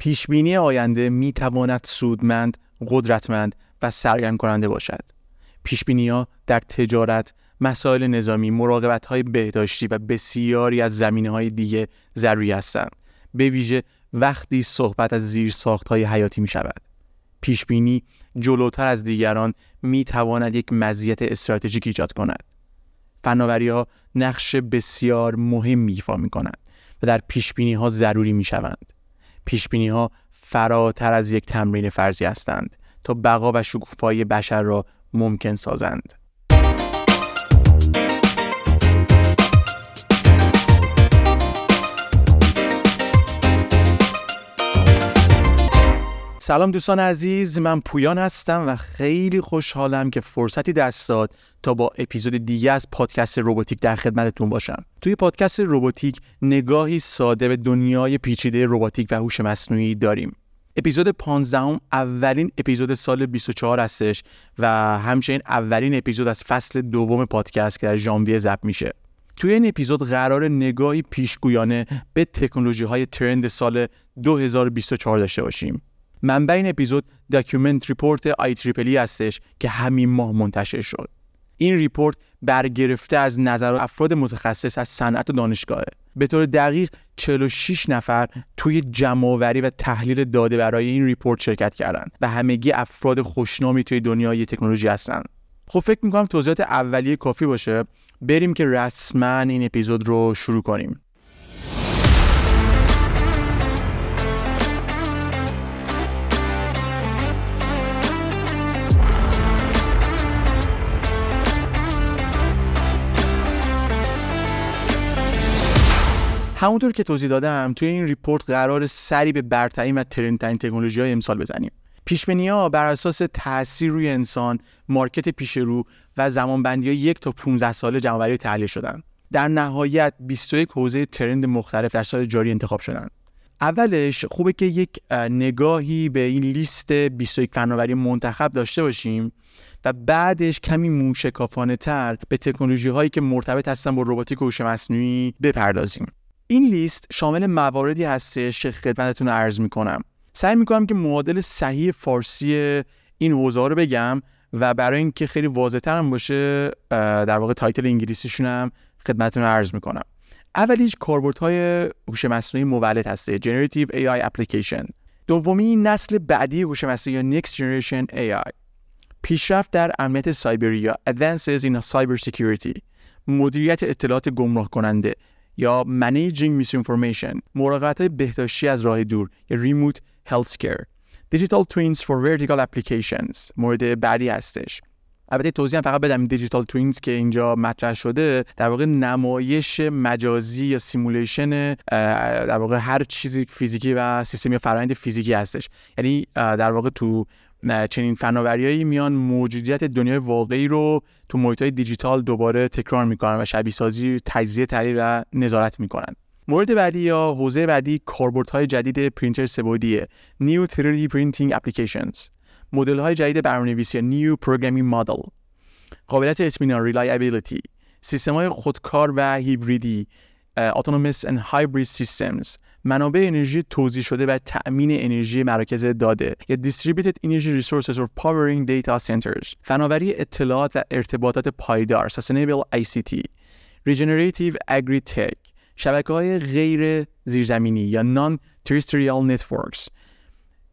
پیشبینی آینده می تواند سودمند، قدرتمند و سرگرم کننده باشد. پیشبینی ها در تجارت، مسائل نظامی، مراقبت های بهداشتی و بسیاری از زمینه های دیگه ضروری هستند. به ویژه وقتی صحبت از زیر ساخت های حیاتی می شود. پیشبینی جلوتر از دیگران می تواند یک مزیت استراتژیک ایجاد کند. فناوری ها نقش بسیار مهمی ایفا می کنند و در پیشبینی ها ضروری می شوند. پیشبینی ها فراتر از یک تمرین فرضی هستند تا بقا و شکوفایی بشر را ممکن سازند. سلام دوستان عزیز من پویان هستم و خیلی خوشحالم که فرصتی دست داد تا با اپیزود دیگه از پادکست روباتیک در خدمتتون باشم. توی پادکست روباتیک نگاهی ساده به دنیای پیچیده روباتیک و هوش مصنوعی داریم. اپیزود 15 اولین اپیزود سال 24 هستش و همچنین اولین اپیزود از فصل دوم پادکست که در ژانویه ضبط میشه. توی این اپیزود قراره نگاهی پیشگویانه به تکنولوژی های trend سال 2024 داشته باشیم. منبع این اپیزود document report آی تریپل ای هستش که همین ماه منتشر شد. این report برگرفته از نظر افراد متخصص از صنعت و دانشگاهه. به طور دقیق 46 نفر توی جمعآوری و تحلیل داده برای این ریپورت شرکت کردند و همگی افراد خوشنامی توی دنیای تکنولوژی هستند خب فکر می‌کنم توضیحات اولیه کافی باشه. بریم که رسما این اپیزود رو شروع کنیم. همونطور که توضیح دادم توی این report قراره سری به برترین و trend ترین تکنولوژی های امسال بزنیم. پیشبینی ها بر اساس تاثیر روی انسان market پیش رو و زمانبندی های یک تا 15 ساله جمع‌آوری تحلیل شدن. در نهایت 21 حوزه trend مختلف در سال جاری انتخاب شدن. اولش خوبه که یک نگاهی به این لیست 21 فناوری منتخب داشته باشیم و بعدش کمی موشکافانه تر به تکنولوژی هایی که مرتبط هستن با روباتیک و هوش مصنوعی بپردازیم. این لیست شامل مواردی هستش که خدمتتون عرض می‌کنم. سعی می‌کنم که معادل صحیح فارسی این حوزه رو بگم و برای اینکه خیلی واضح هم باشه در واقع title انگلیسیشون هم خدمتتون عرض می‌کنم. اولیش کاربردهای هوش مصنوعی مولد هست یا Generative AI Application. دومی نسل بعدی هوش مصنوعی یا Next Generation AI پیشرفت در امنیت سایبری یا Advances in Cyber Security مدیریت اطلاعات گمراه کننده یا Managing Misinformation مراقبت های بهداشتی از راه دور یا Remote Healthcare. Digital Twins for Vertical Applications مورد بعدی هستش. البته توضیح هم فقط بدم Digital Twins که اینجا مطرح شده در واقع نمایش مجازی یا simulation در واقع هر چیزی فیزیکی و سیستمی یا فرآیند فیزیکی هستش. یعنی در واقع تو چنین فناوریایی میان موجودیت دنیای واقعی رو تو محیط دیجیتال دوباره تکرار می‌کنن و شبیه سازی تجزیه تحلیل و نظارت می‌کنن. مورد بعدی یا حوزه بعدی های جدید پرینتر سه‌بعدیه New 3D Printing Applications. مدل های جدید برنامه‌نویسی New Programming Model. قابلیت اطمینان Reliability. سیستم های خودکار و هیبریدی. Autonomous and Hybrid Systems منابع انرژی توضیح شده و تأمین انرژی مراکز داده یا Distributed Energy Resources or Powering Data Centers فناوری اطلاعات و ارتباطات پایدار Sustainable ICT Regenerative Agri-Tech شبکه های غیر زیرزمینی یا Non-Terrestrial Networks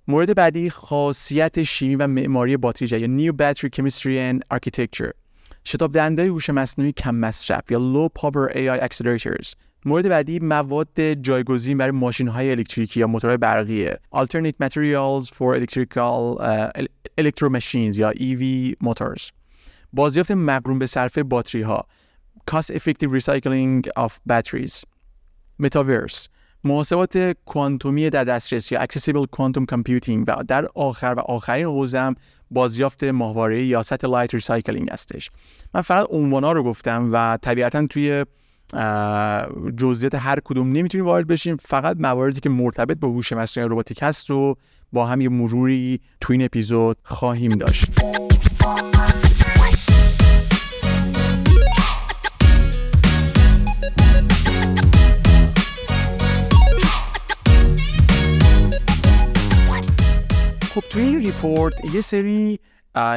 مورد بعدی خاصیت شیمی و معماری باتری یا New Battery Chemistry and Architecture شتاب دهنده هوش مصنوعی کم مصرف یا Low Power AI Accelerators مورد بعدی مواد جایگزین برای ماشین های الکتریکی یا موتورهای برقیه. Alternate Materials for Electrical uh, Electro Machines یا EV Motors. بازیافت مقرون به صرفه باتری ها Cost Effective Recycling of Batteries. Metaverse. محاسبات کوانتومی در دسترس یا Accessible Quantum Computing و در آخر و آخرین حوزه بازیافت ماهواره یا Satellite Recycling هستش. من فقط عنوانا رو گفتم و طبیعتا توی جزئیات هر کدوم نمی‌تونیم وارد بشیم. فقط مواردی که مرتبط با هوش مصنوعی روباتیک هست رو با هم یه مروری تو این اپیزود خواهیم داشت. خب توی این report یه سری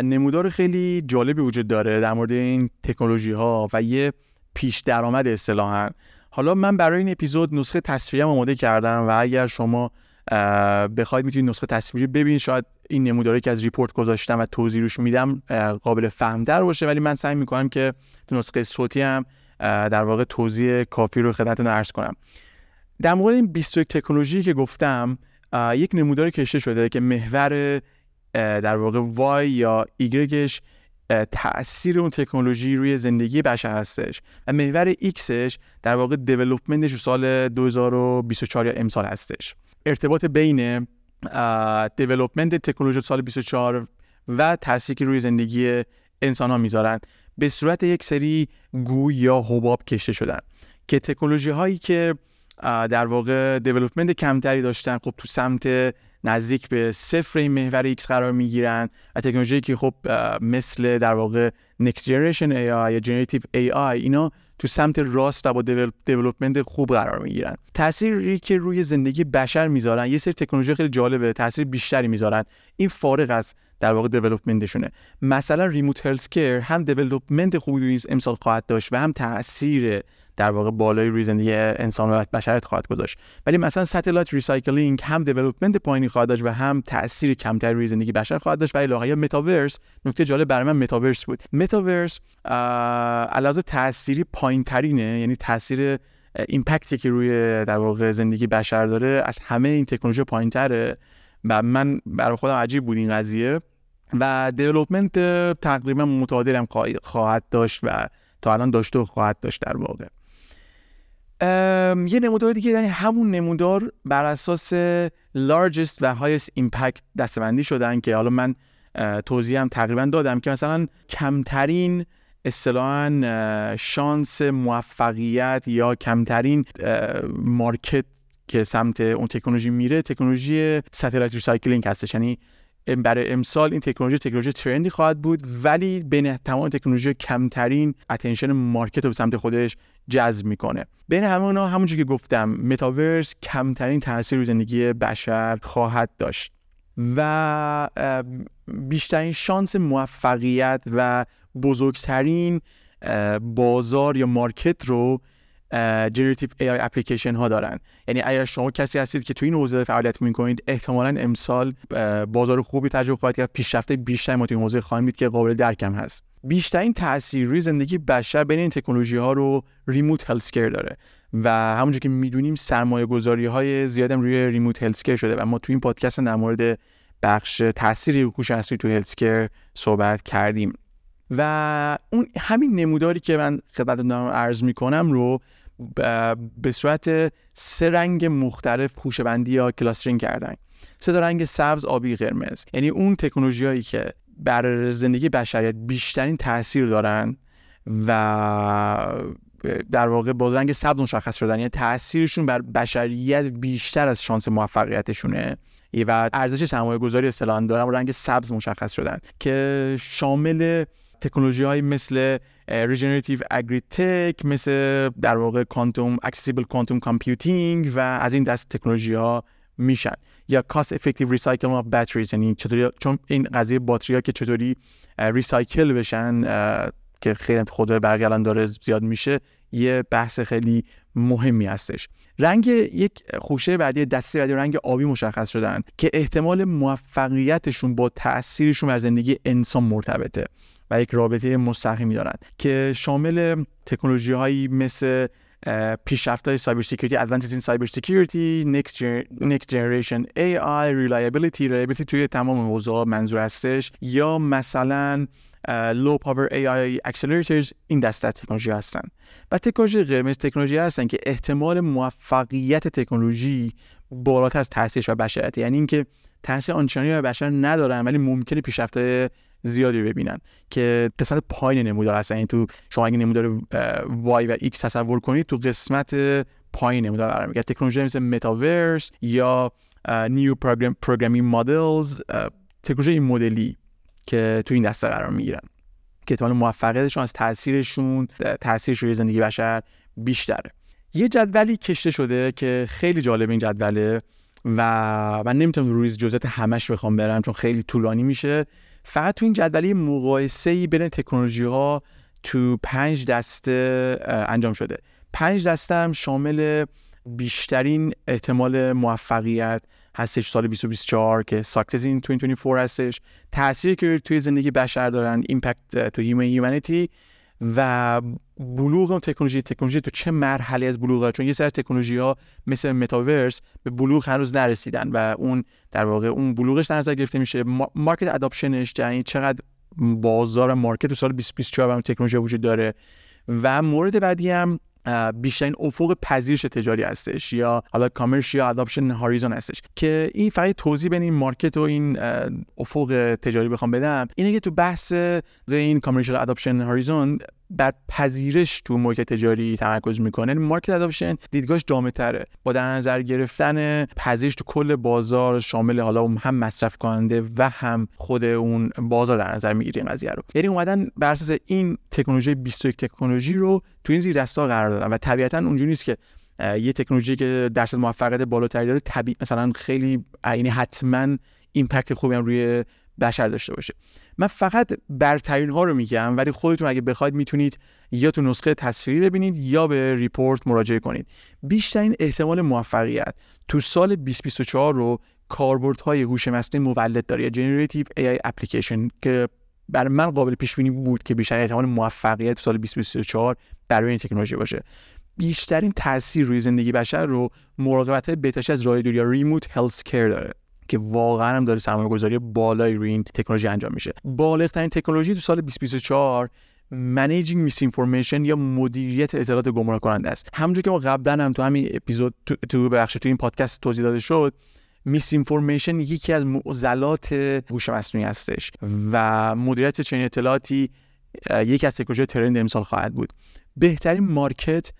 نمودار خیلی جالبی وجود داره در مورد این تکنولوژی ها و یه پیش درآمد اصطلاحا. حالا من برای این اپیزود نسخه تصویری آماده کردم و اگر شما بخواید می‌تونید نسخه تصویری ببینید شاید این نموداری که از report گذاشتم و توضیح روش میدم قابل فهمتر باشه. ولی من سعی می‌کنم که تو نسخه صوتی هم در واقع توضیح کافی رو خدمتتون عرض کنم. در مورد این 21 تکنولوژی که گفتم یک نموداری کشته شده که محور در واقع Y یا ایگرگش تاثیر اون تکنولوژی روی زندگی بشر هستش و محور Xش در واقع دیولپمنتش سال 2024 یا امسال هستش. ارتباط بین دیولپمنت تکنولوژی سال 24 و تاثیری که روی زندگی انسان ها می‌ذارن به صورت یک سری گوی یا حباب کشته شدن که تکنولوژی هایی که در واقع development کمتری داشتن خب تو سمت نزدیک به صفر این محور X قرار می‌گیرن و تکنولوژی که خب مثل در واقع next generation AI یا generative AI اینا تو سمت راست با development خوب قرار می‌گیرن. تأثیری که روی زندگی بشر می‌ذارن یه سری تکنولوژی خیلی جالبه تاثیر بیشتری می‌ذارن. این فارغ از در واقع development شونه مثلا remote health هم development خوبی امسال خواهد داشت و هم تاثیر در واقع بالای روی زندگی انسان و بشریت خواهد گذاشت. ولی مثلا satellite recycling هم development پایینی خواهد داشت و هم تاثیر کمتر روی زندگی بشر خواهد داشت. و الاغه یا متاورس نکته جالب برای من متاورس بود. متاورس علاوه تأثیری پایین ترینه یعنی تاثیر impact ی که روی در واقع زندگی بشر داره از همه این تکنولوژی پایین تره و من برای خودم عجیب بود این قضیه. و development تقریبا متعادل خواهد داشت و تا الان داشته و خواهد داشت در واقع. یه نمودار دیگه یعنی همون نمودار بر اساس largest و highest impact دسته‌بندی شدن که حالا من توضیح هم تقریبا دادم که مثلا کمترین اصطلاحا شانس موفقیت یا کمترین market که سمت اون تکنولوژی میره تکنولوژی satellite recycling هستش. یعنی برای امسال این تکنولوژی تکنولوژی trend ی خواهد بود ولی بین تمام تکنولوژی کمترین attention market رو به سمت خودش جذب می‌کنه. بین همه اونها همونجور که گفتم متاورس کمترین تاثیر روی زندگی بشر خواهد داشت و بیشترین شانس موفقیت و بزرگترین بازار یا market رو generative AI application ها دارن. یعنی اگر شما کسی هستید که توی این حوزه فعالیت می‌کنید احتمالا امسال بازار خوبی تجربه خواهید کرد پیشرفت بیشتری ما توی این حوزه خواهیم دید که قابل درکم هست. بیشترین تاثیر روی زندگی بشر بین این تکنولوژی ها رو ریموت هلسکر داره و همونجور که می‌دونیم سرمایه گذاری های زیادم روی ریموت هلسکر شده و ما توی این پادکست در مورد بخش تاثیر هوش مصنوعی تو هلسکر صحبت کردیم. و اون همین نموداری که من خدمت دارم عرض می‌کنم رو به صورت سه رنگ مختلف خوشبندی یا کلاسترینگ کردن. سه رنگ سبز آبی قرمز. یعنی اون تکنولوژی که بر زندگی بشریت بیشترین تاثیر دارن و در واقع با رنگ سبز مشخص شدن یعنی تاثیرشون بر بشریت بیشتر از شانس موفقیتشونه. و ارزش سرمایه گذاری اصطلاحا دارن رنگ سبز مشخص شدن که شامل تکنولوژی های مثل regenerative agritech مثل در واقع quantum accessible quantum computing و از این دست تکنولوژی ها میشن. یا cost effective recycle of batteries یعنی چطوری چون این قضیه باتری ها که چطوری recycle بشن که خیلی خود برگلان داره زیاد میشه یه بحث خیلی مهمی هستش. رنگ یک خوشه بعدی دسته بعدی رنگ آبی مشخص شدن که احتمال موفقیتشون با تاثیرشون بر زندگی انسان مرتبطه و یک رابطه مستقیمی دارند که شامل تکنولوژی هایی مثل پیشرفت های cyber security advances in cyber security next generation AI reliability reliability توی تمام موضوع منظور هستش. یا مثلا low power AI accelerators این دسته تکنولوژی هستن. و تکنولوژی قرمز تکنولوژی هستن که احتمال موفقیت تکنولوژی بالاتر از تاثیرش رو بشریت. یعنی اینکه تاثیر آنچنانی به بشر ندارن ولی ممکنه پیشرفت زیادی ببینن که قسمت پایین نمودار هستن. یعنی تو شما اگه نمودار y و x تصور کنید تو قسمت پایین نمودار قرار می‌گیره. تکنولوژی مثل متاورس یا new programming models تکنولوژی مدلی که تو این دسته قرار می‌گیرن که احتمال موفقیتشون از تاثیرشون تاثیرش روی زندگی بشر بیشتره. یه جدولی کشیده شده که خیلی جالب این جدوله و من نمی‌تونم روی جزئیات همش بخوام برم چون خیلی طولانی میشه. فقط تو این جدولی مقایسه ای بین تکنولوژی ها تو پنج دسته انجام شده. پنج دسته هم شامل بیشترین احتمال موفقیت هستش سال 2024 که success in 2024 هستش. تأثیری که توی زندگی بشر دارن impact to humanity و بلوغ اون تکنولوژی تکنولوژی تو چه مرحله از بلوغه چون یه سری تکنولوژی ها مثل متاورس به بلوغ هنوز نرسیدن و اون در واقع اون بلوغش در نظر گرفته میشه. market adoption ش یعنی چقدر بازار market تو سال 2024 اون تکنولوژی وجود داره و مورد بعدی هم بیشترین افق پذیرش تجاری هستش یا حالا commercial adoption horizon هستش که این فقط توضیح بین این market و این افق تجاری بخوام بدم. اینه که تو بحث این commercial adoption horizon بر پذیرش تو محیط تجاری تمرکز می‌کنه market adoption دیدگاهش جامع تره. با در نظر گرفتن پذیرش تو کل بازار شامل حالا هم مصرف کننده و هم خود اون بازار در نظر می‌گیره این قضیه رو. یعنی اومدن بر اساس این تکنولوژی 21 تکنولوژی رو تو این زیر دسته‌ها قرار دادن و طبیعتا اونجوری نیست که یه تکنولوژی که درصد موفقیت بالاتری داره طبیعی مثلا خیلی یعنی حتما impact خوبی هم روی بشر داشته باشه. من فقط برترین ها رو میگم ولی خودتون اگه بخواید می‌تونید یا تو نسخه تصویری ببینید یا به report مراجعه کنید. بیشترین احتمال موفقیت تو سال 2024 رو های هوش مصنوعی مولد داره یا generative AI application که برای من قابل پیش بینی بود که بیشترین احتمال موفقیت تو سال 2024 برای این تکنولوژی باشه. بیشترین تاثیر روی زندگی بشر رو مراقبت های بهداشتی از راه دور یا remote healthcare داره. که واقعا هم داره سرمایه گذاری بالایی روی این تکنولوژی انجام میشه. بالغترین تکنولوژی تو سال 2024 managing mis یا مدیریت اطلاعات گمراه کننده است. همونجور که ما قبلا هم تو همین اپیزود تو, تو بخش تو این پادکست توضیح داده شد misinformation یکی از معضلات هوش مصنوعی هستش و مدیریت چنین اطلاعاتی یکی از تکنولوژی trend امسال خواهد بود. بهترین market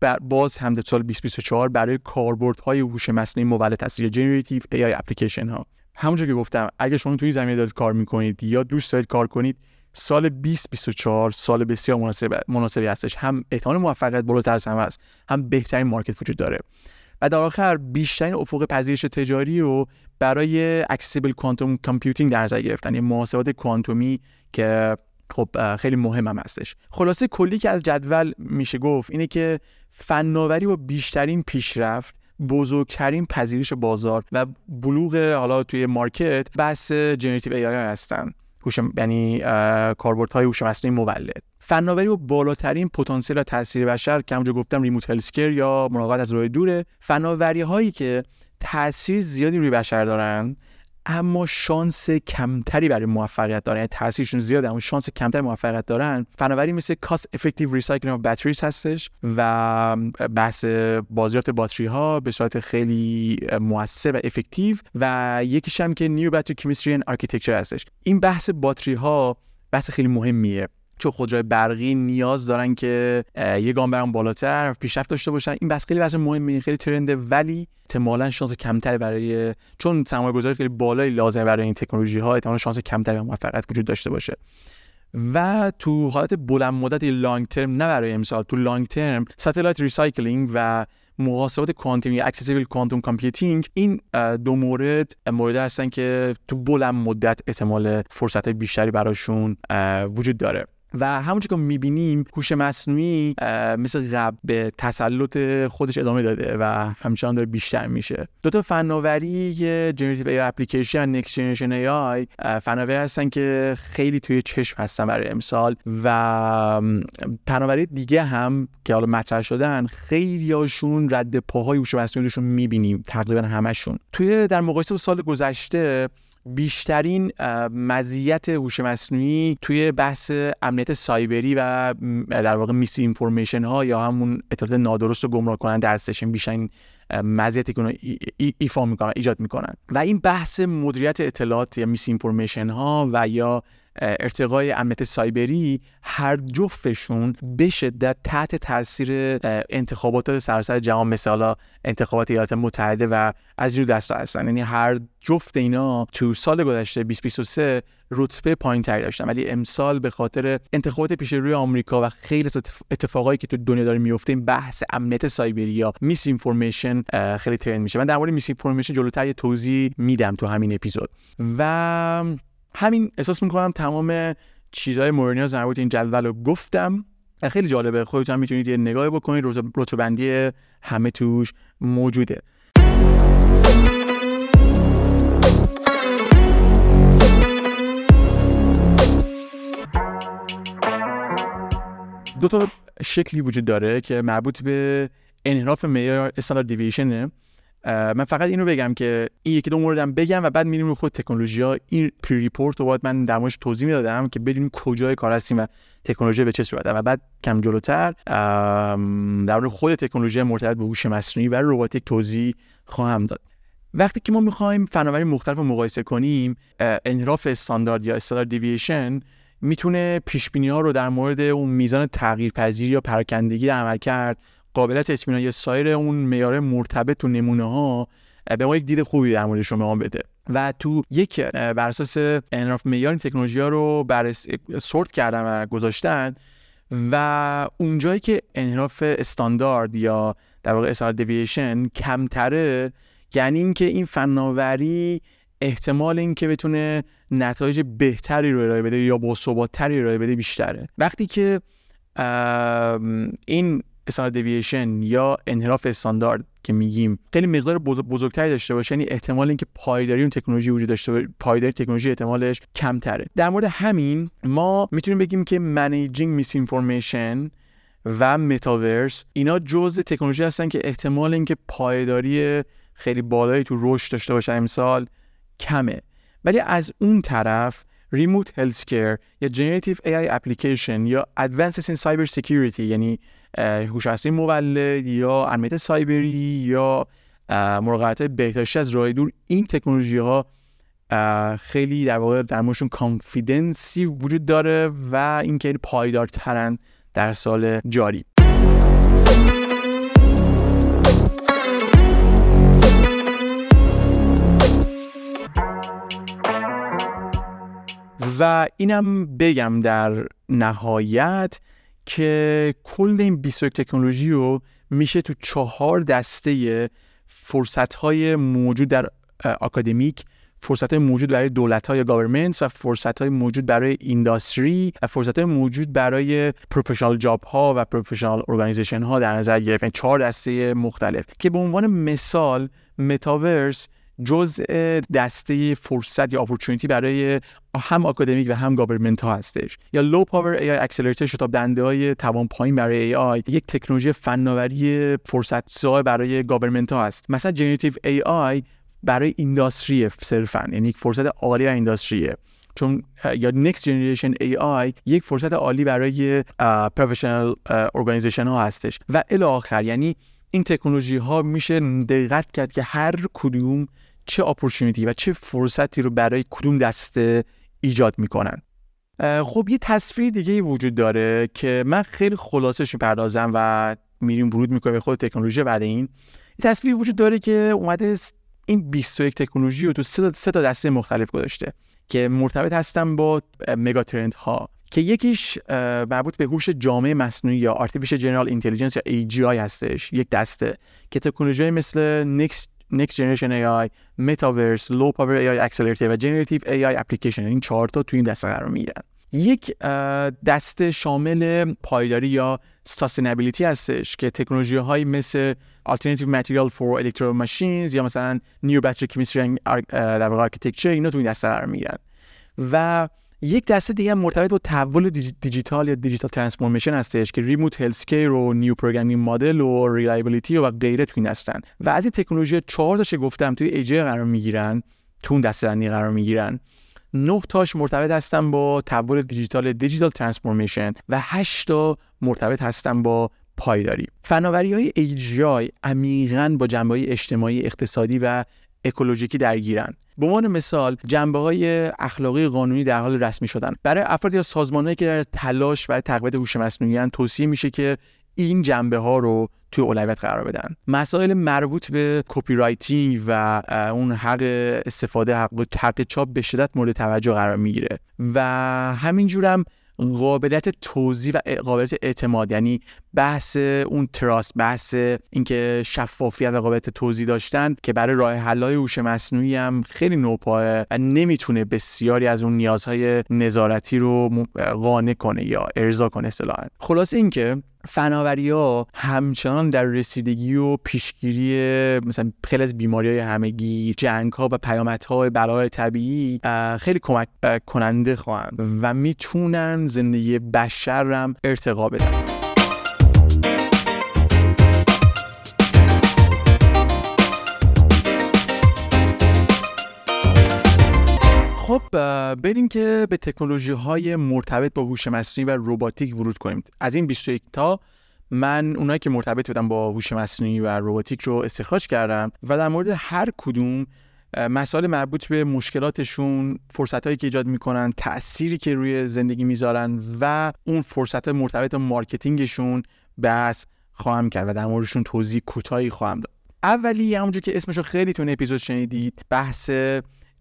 برای باز هم در سال 2024 برای کاربردهای هوش مصنوعی مولد هست یا generative AI application ها همونجور که گفتم اگه شما توی زمینه دارید کار می‌کنید یا دوست دارید کار کنید سال 2024 سال بسیار مناسب مناسبی هستش. هم احتمال موفقیت بالاتر هم هست هم بهترین market وجود داره. و در آخر بیشترین افق پذیرش تجاری رو برای accessible quantum computing در نظر گرفتن یعنی محاسبات کوانتومی که خب خیلی مهم هم هستش. خلاصه کلی که از جدول میشه گفت اینه که فناوری با بیشترین پیشرفت بزرگترین پذیرش بازار و بلوغ حالا توی market بحث generative AI هستن. هوش یعنی کاربردهای هوش مصنوعی مولد. فناوری با بالاترین پتانسیل تاثیر بشر که همونجا گفتم remote healthcare یا مراقبت از راه دوره. فناوری هایی که تاثیر زیادی روی بشر دارن اما شانس کمتری برای موفقیت دارن. یعنی تاثیرشون زیاده اما شانس کمتری موفقیت دارن. فناوری مثل cost effective recycling of batteries هستش و بحث بازیافت باتری ها به صورت خیلی موثر و effective و یکیش هم که new battery chemistry and architecture هستش. این بحث باتری ها بحث خیلی مهمیه. چون خودروی برقی نیاز دارن که یه گام برن بالاتر پیشرفت داشته باشن. این بحث خیلی بحث مهمه خیلی trend ه. ولی احتمالا شانس کمتری برای چون سرمایه گذاری خیلی بالایی لازمه برای این تکنولوژی ها احتمالا شانس کمتری موفقیت وجود داشته باشه. و تو حالت بلند مدت long term نه برای امسال تو long term satellite recycling و محاسبات کوانتومی accessible quantum computing این دو مورد مورد هستن که تو بلند مدت احتمال فرصت بیشتری براشون وجود داره. و همونجور که می‌بینیم هوش مصنوعی مثل قبل به تسلط خودش ادامه داده و همچنان داره بیشتر میشه. دو تا فناوری generative AI application next generation AI فناوری هستن که خیلی توی چشم هستن برای امسال و فناوری دیگه هم که حالا مطرح شدن خیلی هاشون رد پاهای هوش مصنوعیشون می‌بینیم تقریبا همشون. توی در مقایسه با سال گذشته بیشترین مزیت هوش مصنوعی توی بحث امنیت سایبری و در واقع میس اینفورمیشن ها یا همون اطلاعات نادرست و گمراه کننده هستش بیشترین مزیتی که ایفا می‌کنن ایجاد می‌کنن. و این بحث مدیریت اطلاعات یا میس اینفورمیشن ها و یا ارتقای امنیت سایبری هر جفتشون به شدت تحت تاثیر انتخابات سراسر جهان مثلا انتخابات ایالات متحده و از این دستا هستن. یعنی هر جفت اینا تو سال گذشته 2023 رتبه پایین تری داشتن. ولی امسال به خاطر انتخابات پیش روی آمریکا و خیلی اتفاقایی که تو دنیا داره میفته این بحث امنیت سایبری یا misinformation خیلی trend میشه. من در مورد misinformation جلوتر یه توضیح میدم تو همین اپیزود. و همین احساس می‌کنم تمام چیزهای مورد نیاز در این جدول رو گفتم. خیلی جالبه خودتون هم می‌تونید یه نگاه بکنید رتبه بندی همه توش موجوده. دو تا شکلی وجود داره که مربوط به انحراف معیار استاندارد دیویشنه من فقط اینو بگم که این یکی دو موردم بگم و بعد میریم رو خود تکنولوژی ها این پری ریپورت رو من در توضیح می‌دادم که بدونیم کجای کار هستیم و تکنولوژی به چه صورته. و بعد کم جلوتر در مورد خود تکنولوژی مرتبط به هوش مصنوعی و روباتیک توضیح خواهم داد. وقتی که ما می‌خوایم فناوری مختلف رو مقایسه کنیم انحراف استاندارد یا استاندارد دیویشن می‌تونه پیش ها رو در مورد اون میزان تغییرپذیری یا پراکندگی عمل کرد قابلیت اطمینان یا سایر اون معیار مرتبط تو نمونه ها به ما یک دید خوبی در مورد شما بده. و تو یک بر اساس انراف معیار این تکنولوژی ها رو برس سورت کردن و گذاشتن و اونجایی که انحراف استاندارد یا در واقع اسار دیویشن کمتره یعنی اینکه این فناوری احتمال اینکه بتونه نتایج بهتری رو ارائه بده یا با ثباتتری ارائه بده بیشتره. وقتی که این standard deviation یا انحراف استاندارد که میگیم خیلی مقدار بزرگتری داشته باشه یعنی احتمال اینکه پایداری اون تکنولوژی وجود داشته باشه پایداری تکنولوژی احتمالش کمتره. در مورد همین ما می‌تونیم بگیم که managing misinformation و متاورس اینا جزء تکنولوژی هستن که احتمال اینکه پایداری خیلی بالایی تو رشد داشته باشه امسال کمه. ولی از اون طرف remote health یا generative AI application یا advances in cyber security یعنی هوش مصنوعی مولد یا امنیت سایبری یا مراقبت بهداشتی از راه دور. این تکنولوژی ها خیلی در واقع در موردشون confidence ی وجود داره و این خیلی پایدارترن در سال جاری. و اینم بگم در نهایت که کل این 21 تکنولوژی رو میشه تو چهار دسته فرصت های موجود در اکادمیک فرصت های موجود برای دولت های government و فرصت های موجود برای industry و فرصت های موجود برای professional job ها و professional organization ها در نظر یعنی چهار دسته مختلف که به عنوان مثال متاورس جزء دسته فرصت یا opportunity برای هم اکادمیک و هم government ها هستش. یا low power AI accelerator شتاب دنده های توان پایین برای AI یک تکنولوژی فناوری فرصت سای برای government ها هست. مثلا generative AI برای industry صرفا. یعنی یک فرصت عالی برای industry ه چون یا next generation AI یک فرصت عالی برای professional organization ها هستش. و الی آخر یعنی این تکنولوژی ها میشه دقت کرد که هر کدوم چه اپورتونیتی و چه فرصتی رو برای کدوم دسته ایجاد می‌کنن. خب یه تصویر دیگه وجود داره که من خیلی خلاصش می‌پردازم و میریم ورود می‌کنیم به خود تکنولوژی بعد این. یه تصویر وجود داره که اومده این 21 تکنولوژی رو تو سه تا دسته مختلف گذاشته که مرتبط هستن با مگا ترند ها که یکیش مربوط به هوش جامعه مصنوعی یا Artificial General Intelligence یا AGI هستش یک دسته که تکنولوژی مثل Next Next Generation AI, Metaverse, Low Power AI Accelerator و Generative AI Application این چهار تا تو این دسته قرار می‌گیرن یک دسته شامل پایداری یا سستینبیلیتی هستش که تکنولوژی های مثل Alternative Material for Electro Machines یا مثلا New Battery Chemistry در واقع Architecture اینا تو این دسته قرار می‌گیرن و یک دسته دیگه مرتبط با تحول دیجیتال یا digital transformation هستش که remote healthcare و new programming model و reliability و غیره تو این هستن و از این تکنولوژی چهار تاش گفتم توی AGI قرار می‌گیرن تو اون دسته قرار می‌گیرن. نه تاش مرتبط هستن با تحول دیجیتال digital transformation و 8 تا مرتبط هستن با پایداری. فناوری های AGI عمیقا با جنبه اجتماعی اقتصادی و اکولوژیکی درگیرن. به عنوان مثال جنبه های اخلاقی قانونی در حال رسمی شدن. برای افراد یا سازمانهایی که در تلاش برای تقویت هوش مصنوعی توصیه میشه که این جنبه ها رو توی اولویت قرار بدن. مسائل مربوط به copyrighting و اون حق استفاده حق, حق چاپ به شدت مورد توجه قرار می‌گیره. و همینجورم قابلیت توضیح و قابلیت اعتماد یعنی بحث اون trust بحث اینکه شفافیت و قابلیت توضیح داشتن که برای راه حلای هوش مصنوعی هم خیلی نوپاه و نمی‌تونه بسیاری از اون نیازهای نظارتی رو قانع کنه یا ارضا کنه اصطلاحا. خلاصه اینکه فناوری ها همچنان در رسیدگی و پیشگیری مثلا خیلی از بیماری های همگی جنگ ها و پیامدهای بلای طبیعی خیلی کمک کننده خواهند و می‌تونن زندگی بشر هم ارتقا بدن. بریم که به تکنولوژی های مرتبط با هوش مصنوعی و روباتیک ورود کنیم. از این 21 تا من اونایی که مرتبط بودم با هوش مصنوعی و روباتیک رو استخراج کردم و در مورد هر کدوم مسائل مربوط به مشکلاتشون فرصت هایی که ایجاد می‌کنن تأثیری که روی زندگی می‌ذارن و اون فرصت مرتبط با مارکتینگشون بحث خواهم کرد و در موردشون توضیح کوتاهی خواهم داد. اولی همونجور که اسمشو خیلی تو اپیزود شنیدید بحث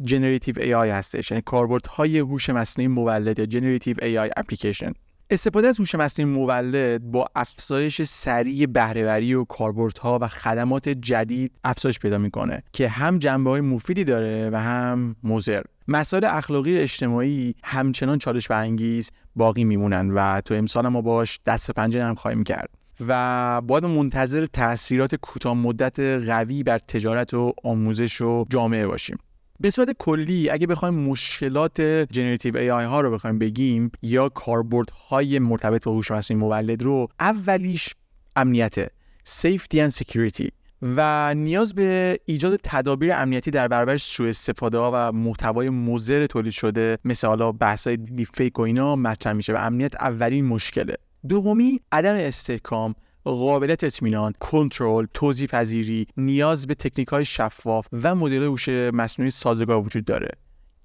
generative AI هستش یعنی های هوش مصنوعی مولد یا generative AI application استفاده از هوش مصنوعی مولد با افزایش سریع بهرهوری و کاربردها و خدمات جدید افزایش پیدا می‌کنه که هم جنبه های مفیدی داره و هم مضر. مسائل اخلاقی اجتماعی همچنان چالش برانگیز باقی میمونن و تو امسال ما باش دست پنجه هم خواهیم کرد. و باید منتظر تاثیرات کوتاه مدت قوی بر تجارت و آموزش و جامعه باشیم. به صورت کلی اگه بخوایم مشکلات generative AI ها رو بخوایم بگیم یا کاربرد های مرتبط با هوش مصنوعی مولد رو اولیش امنیته safety and security. و نیاز به ایجاد تدابیر امنیتی در برابر سوء استفاده ها و محتوای مضر تولید شده مثل حالا بحث های دیفیک و اینا مطرح میشه و امنیت اولین مشکله. دومی عدم استحکام. قابلیت اطمینان کنترل توضیح پذیری نیاز به تکنیک های شفاف و مدل هوش مصنوعی سازگار وجود داره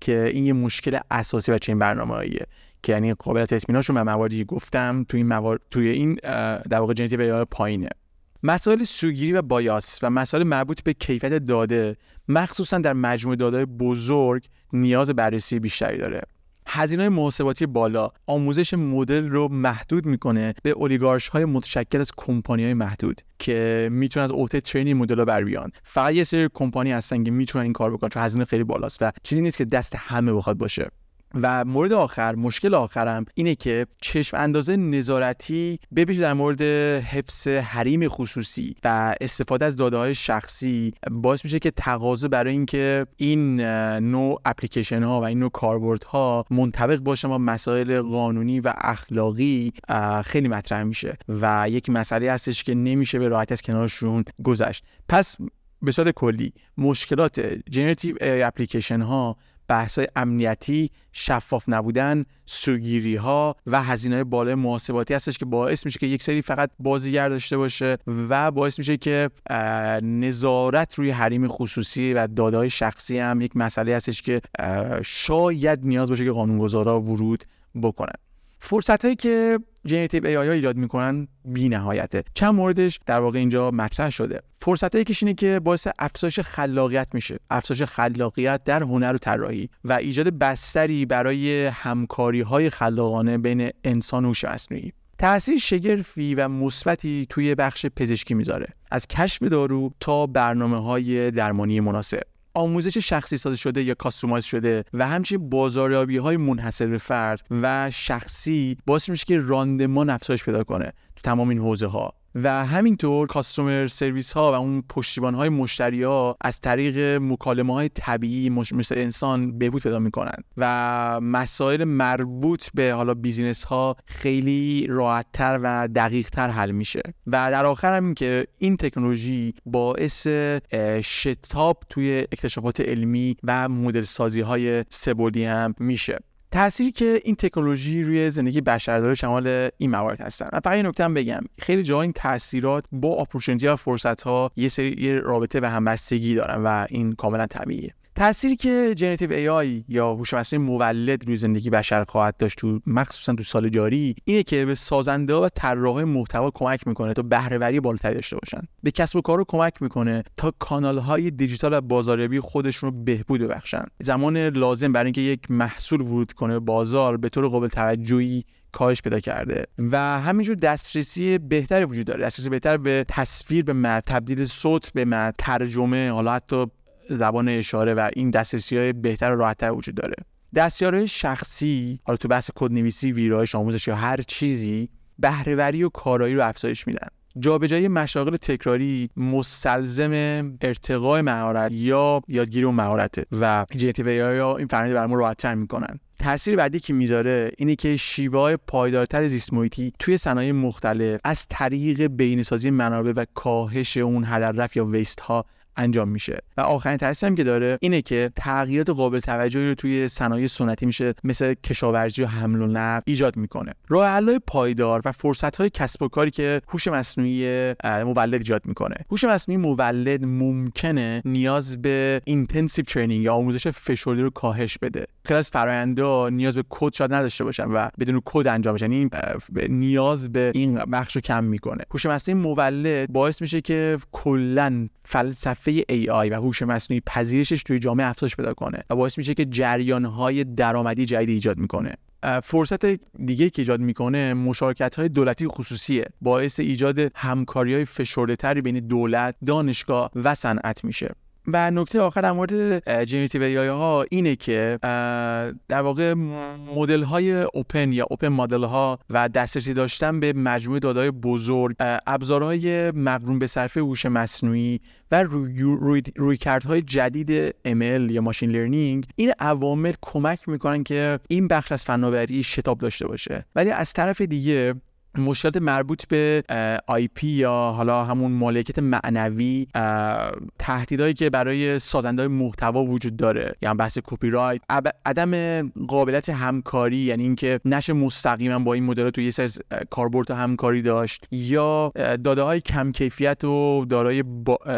که این یه مشکل اساسی بچه این برنامه که یعنی قابلیت اطمینانشون به مواردی گفتم توی این موارد توی این در واقع جنتیو پایینه. مسائل سوگیری و بایاس و مسائل مربوط به کیفیت داده مخصوصا در مجموعه داده بزرگ نیاز بررسی بیشتری داره. هزینه محاسباتی بالا آموزش مدل رو محدود می‌کنه به اولیگارش های متشکل از کمپانی های محدود که می‌تونن از اوته ترینینگ مدل رو بر بیان. فقط یه سری کمپانی هستن که می‌تونن این کار بکنن چون هزینه خیلی بالاست و چیزی نیست که دست همه بخواد باشه. و مورد آخر مشکل آخرم اینه که چشم اندازه نظارتی ببیش در مورد حفظ حریم خصوصی و استفاده از داده های شخصی باعث میشه که تقاضا برای اینکه این نوع اپلیکیشن ها و این نوع کاربرد ها منطبق باشه با مسائل قانونی و اخلاقی خیلی مطرح میشه و یک مسئله هستش که نمیشه به راحتی از کنارشون گذشت. پس به صورت کلی مشکلات generative application ها بحث های امنیتی شفاف نبودن سوگیری ها و هزینه های بالای محاسباتی هستش که باعث میشه که یک سری فقط بازیگر داشته باشه و باعث میشه که نظارت روی حریم خصوصی و داده شخصی هم یک مسئله هستش که شاید نیاز باشه که قانونگذارا ورود بکنن. فرصت هایی که generative AI ایجاد می‌کنن بی نهایته چند موردش در واقع اینجا مطرح شده. فرصت هایی که که باعث افزایش خلاقیت میشه. افزایش خلاقیت در هنر و طراحی و ایجاد بستری برای همکاری های خلاقانه بین انسان و مصنوعی تاثیر شگرفی و مثبتی توی بخش پزشکی می‌ذاره. از کشف دارو تا برنامه های درمانی مناسب. آموزش شخصی سازی شده یا customize شده و همچنین بازاریابی های منحصر به فرد و شخصی باعث میشه که راندمان افزایش پیدا کنه تو تمام این حوزه ها و همینطور customer service ها و اون پشتیبان های مشتری ها از طریق مکالمه های طبیعی مثل انسان بهبود پیدا می‌کنن و مسائل مربوط به حالا business ها خیلی راحتتر و دقیقتر حل میشه. و در آخر هم این که این تکنولوژی باعث شتاب توی اکتشافات علمی و مدل سازی های سه بعدی هم میشه. تأثیری که این تکنولوژی روی زندگی بشر داره شامل این موارد هستن. من فقط یه هم بگم. خیلی جاها این تاثیرات با opportunity و فرصت ها یه سری یه رابطه و همبستگی دارن و این کاملا طبیعیه. تأثیری که generative AI یا هوش مصنوعی مولد روی زندگی بشر خواهد داشت تو مخصوصا تو سال جاری اینه که به سازنده و طراح محتوا کمک می‌کنه تا بهرهوری بالاتری داشته باشن. به کسب و کار رو کمک می‌کنه تا کانال های دیجیتال و بازاریابی خودشون رو بهبود ببخشن. زمان لازم برای اینکه یک محصول ورود کنه به بازار به طور قابل توجهی کاهش پیدا کرده و همینجور دسترسی بهتری وجود داره. دسترسی بهتر به تصویر به متن تبدیل صوت به متن ترجمه حالا حتی زبان اشاره و این دسترسی های بهتر و راحتتر وجود داره. دستیارهای شخصی حالا تو بحث کدنویسی ویرایش آموزش یا هر چیزی بهرهوری و کارایی رو افزایش میدن. جابجایی مشاغل تکراری مستلزم ارتقای مهارت یا یادگیری اون مهارته و جنتیو یا این فرآیند برامون راحتتر می‌کنن. تاثیر بعدی که می‌ذاره اینه که شیوه پایدارتر زیست محیطی توی صنایع مختلف از طریق بینسازی منابع و کاهش اون هدر یا ویست ها انجام میشه. و آخرین تاثیری که داره اینه که تغییرات قابل توجهی رو توی صنایع سنتی میشه مثل کشاورزی و حمل و نقل ایجاد می‌کنه. راه پایدار و فرصت های کسب و کاری که هوش مصنوعی مولد ایجاد می‌کنه. هوش مصنوعی مولد ممکنه نیاز به intensive training یا آموزش فشرده رو کاهش بده. خیلی از فرایندها نیاز به کد شاید نداشته باشن و بدون کد انجام بشن این نیاز به این بخش رو کم می‌کنه. هوش مصنوعی مولد باعث میشه که کلا فلسفه AI و هوش مصنوعی پذیرشش توی جامعه افزایش پیدا کنه و باعث میشه که جریانهای درآمدی جدید ایجاد می‌کنه. فرصت دیگه که ایجاد می‌کنه مشارکت های دولتی خصوصیه. باعث ایجاد همکاری های فشرده تری بین دولت دانشگاه و صنعت میشه. و نکته آخر در مورد generative AI ها اینه که در واقع مدل های open یا open model ها و دسترسی داشتن به مجموعه داده های بزرگ ابزارهای مقرون به صرفه هوش مصنوعی و روی, روی, های جدید ML یا machine learning این عوامل کمک می‌کنن که این بخش از فناوری شتاب داشته باشه. ولی از طرف دیگه مشکلات مربوط به IP یا حالا همون مالکیت معنوی تهدیدهایی که برای سازنده محتوا وجود داره. یعنی بحث کپی رایت عدم قابلیت همکاری یعنی اینکه نشه مستقیما با این مدل تو یه سری کاربرد همکاری داشت یا داده های کم کیفیت و دارای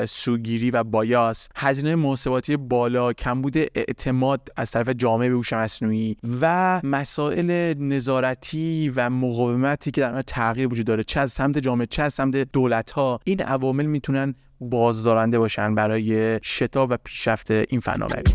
سوگیری و bias. هزینه محاسباتی بالا کمبود اعتماد از طرف جامعه به هوش مصنوعی و مسائل نظارتی و مقاومتی که در تغییر وجود داره چه از سمت جامعه چه از سمت دولت ها این عوامل می‌تونن بازدارنده باشن برای شتاب و پیشرفت این فناوری.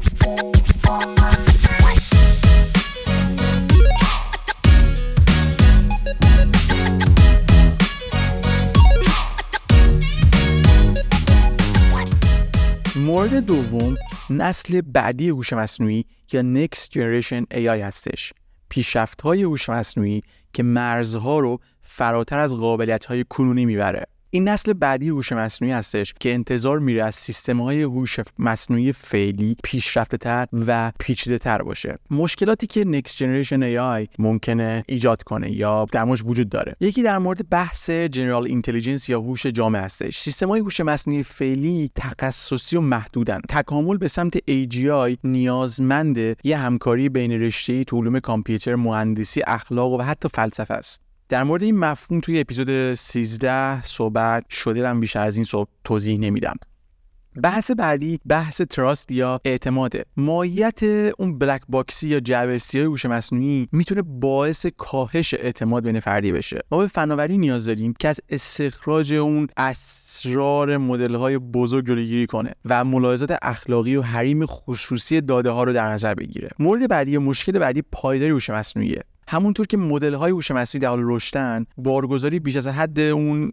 مورد دوم نسل بعدی هوش مصنوعی یا Next Generation AI هستش. پیشرفت های هوش مصنوعی که مرزها رو فراتر از قابلیت های کنونی می‌بره. این نسل بعدی هوش مصنوعی هستش که انتظار میره از سیستم های هوش مصنوعی فعلی پیشرفته تر و پیچیده تر باشه. مشکلاتی که Next Generation AI ممکنه ایجاد کنه یا در وجود داره. یکی در مورد بحث general intelligence یا هوش جامع هستش. سیستم های هوش مصنوعی فعلی تخصصی و محدودن. تکامل به سمت AGI نیازمند یه همکاری بین رشته تو علوم کامپیوتر مهندسی اخلاق و حتی فلسفه است. در مورد این مفهوم توی اپیزود 13 صحبت شده من بیشتر از این صحبت توضیح نمیدم. بحث بعدی بحث trust یا اعتماده. ماهیت اون black box ی یا جعبه سیاهی هوش مصنوعی می‌تونه باعث کاهش اعتماد بین فردی بشه. ما به فناوری نیاز داریم که از استخراج اون اسرار مدل های بزرگ جلوگیری کنه و ملاحظات اخلاقی و حریم خصوصی داده ها رو در نظر بگیره. مورد بعدی مشکل بعدی پایداری هوش مصنوعیه. همونطور که مدل های هوش مصنوعی در حال رشدن بارگذاری بیش از حد اون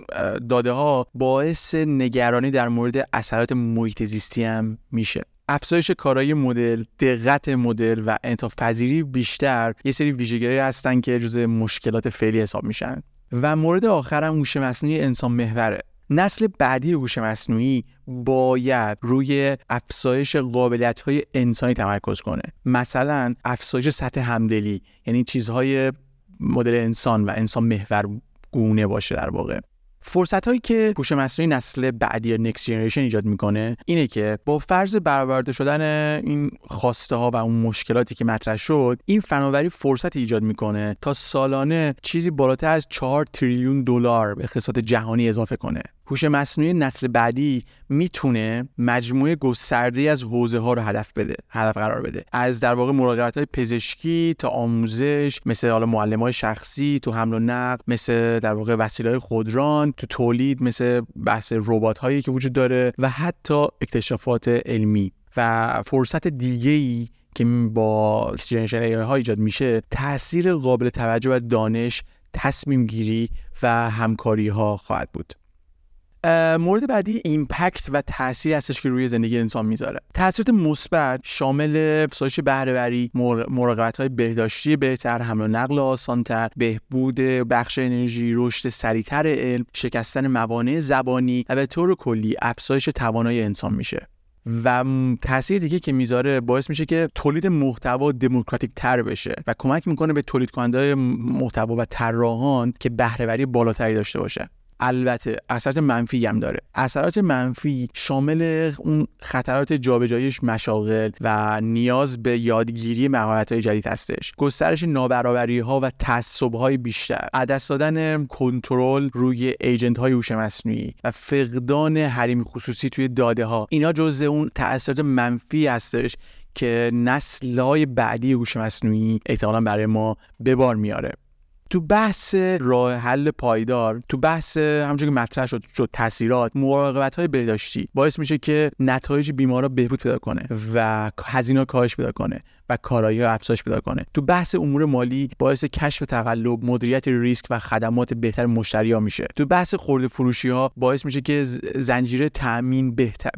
داده ها باعث نگرانی در مورد اثرات محیط زیستی هم میشه. افزایش کارایی مدل، دقت مدل و انعطاف پذیری بیشتر یه سری ویژگیهایی هستن که جزء مشکلات فعلی حساب میشن. و مورد آخر هم هوش مصنوعی انسان محوره. نسل بعدی هوش مصنوعی باید روی افزایش قابلیت های انسانی تمرکز کنه. مثلا افزایش سطح همدلی یعنی چیزهای مدل انسان و انسان محور گونه باشه در واقع. فرصت هایی که هوش مصنوعی نسل بعدی نکست جنریشن ایجاد می‌کنه اینه که با فرض برآورده شدن این خواسته ها و اون مشکلاتی که مطرح شد این فناوری فرصت ایجاد می‌کنه تا سالانه چیزی بالاتر از 4 تریلیون دلار به اقتصاد جهانی اضافه کنه. هوش مصنوعی نسل بعدی می‌تونه مجموعه گسترده از حوزه ها رو هدف بده هدف قرار بده. از در واقع مراقبت های پزشکی تا آموزش مثل حالا معلم های شخصی تو حمل و نقل مثل در واقع وسیله های خودران تو تولید مثل بحث ربات هایی که وجود داره و حتی اکتشافات علمی. و فرصت دیگه ای که با جنریشن ها ایجاد میشه تاثیر قابل توجه و دانش تصمیم گیری و همکاری ها خواهد بود. مورد بعدی ایمپکت و تاثیر هستش که روی زندگی انسان می‌ذاره. تاثیرات مثبت شامل افزایش بهرهوری مراقبت های بهداشتی بهتر حمل و نقل آسانتر بهبود بخش انرژی رشد سریعتر علم شکستن موانع زبانی و به طور کلی افزایش توانایی انسان میشه. و تاثیر دیگه که می‌ذاره باعث میشه که تولید محتوا دموکراتیک تر بشه و کمک می‌کنه به تولید کننده محتوا و طراحان که بهرهوری بالاتری داشته باشه. البته اثرات منفی هم داره. اثرات منفی شامل اون خطرات جابجاییش مشاغل و نیاز به یادگیری مهارت های جدید هستش. گسترش نابرابری ها و تعصب های بیشتر عدس دادن کنترل روی ایجنت های هوش مصنوعی و فقدان حریم خصوصی توی داده ها اینا جزء اون تاثیرات منفی هستش که نسل های بعدی هوش مصنوعی احتمالا برای ما به بار میاره. تو بحث راه حل پایدار تو بحث همونجوری که مطرح شد شد تاثیرات مراقبت های بهداشتی باعث میشه که نتایج بیمارا بهبود پیدا کنه و هزینه کاهش پیدا کنه و کارایی افزایش پیدا کنه. تو بحث امور مالی باعث کشف تقلب مدیریت ریسک و خدمات بهتر مشتری ها میشه. تو بحث خورده فروشی ها باعث میشه که زنجیره تامین بهتر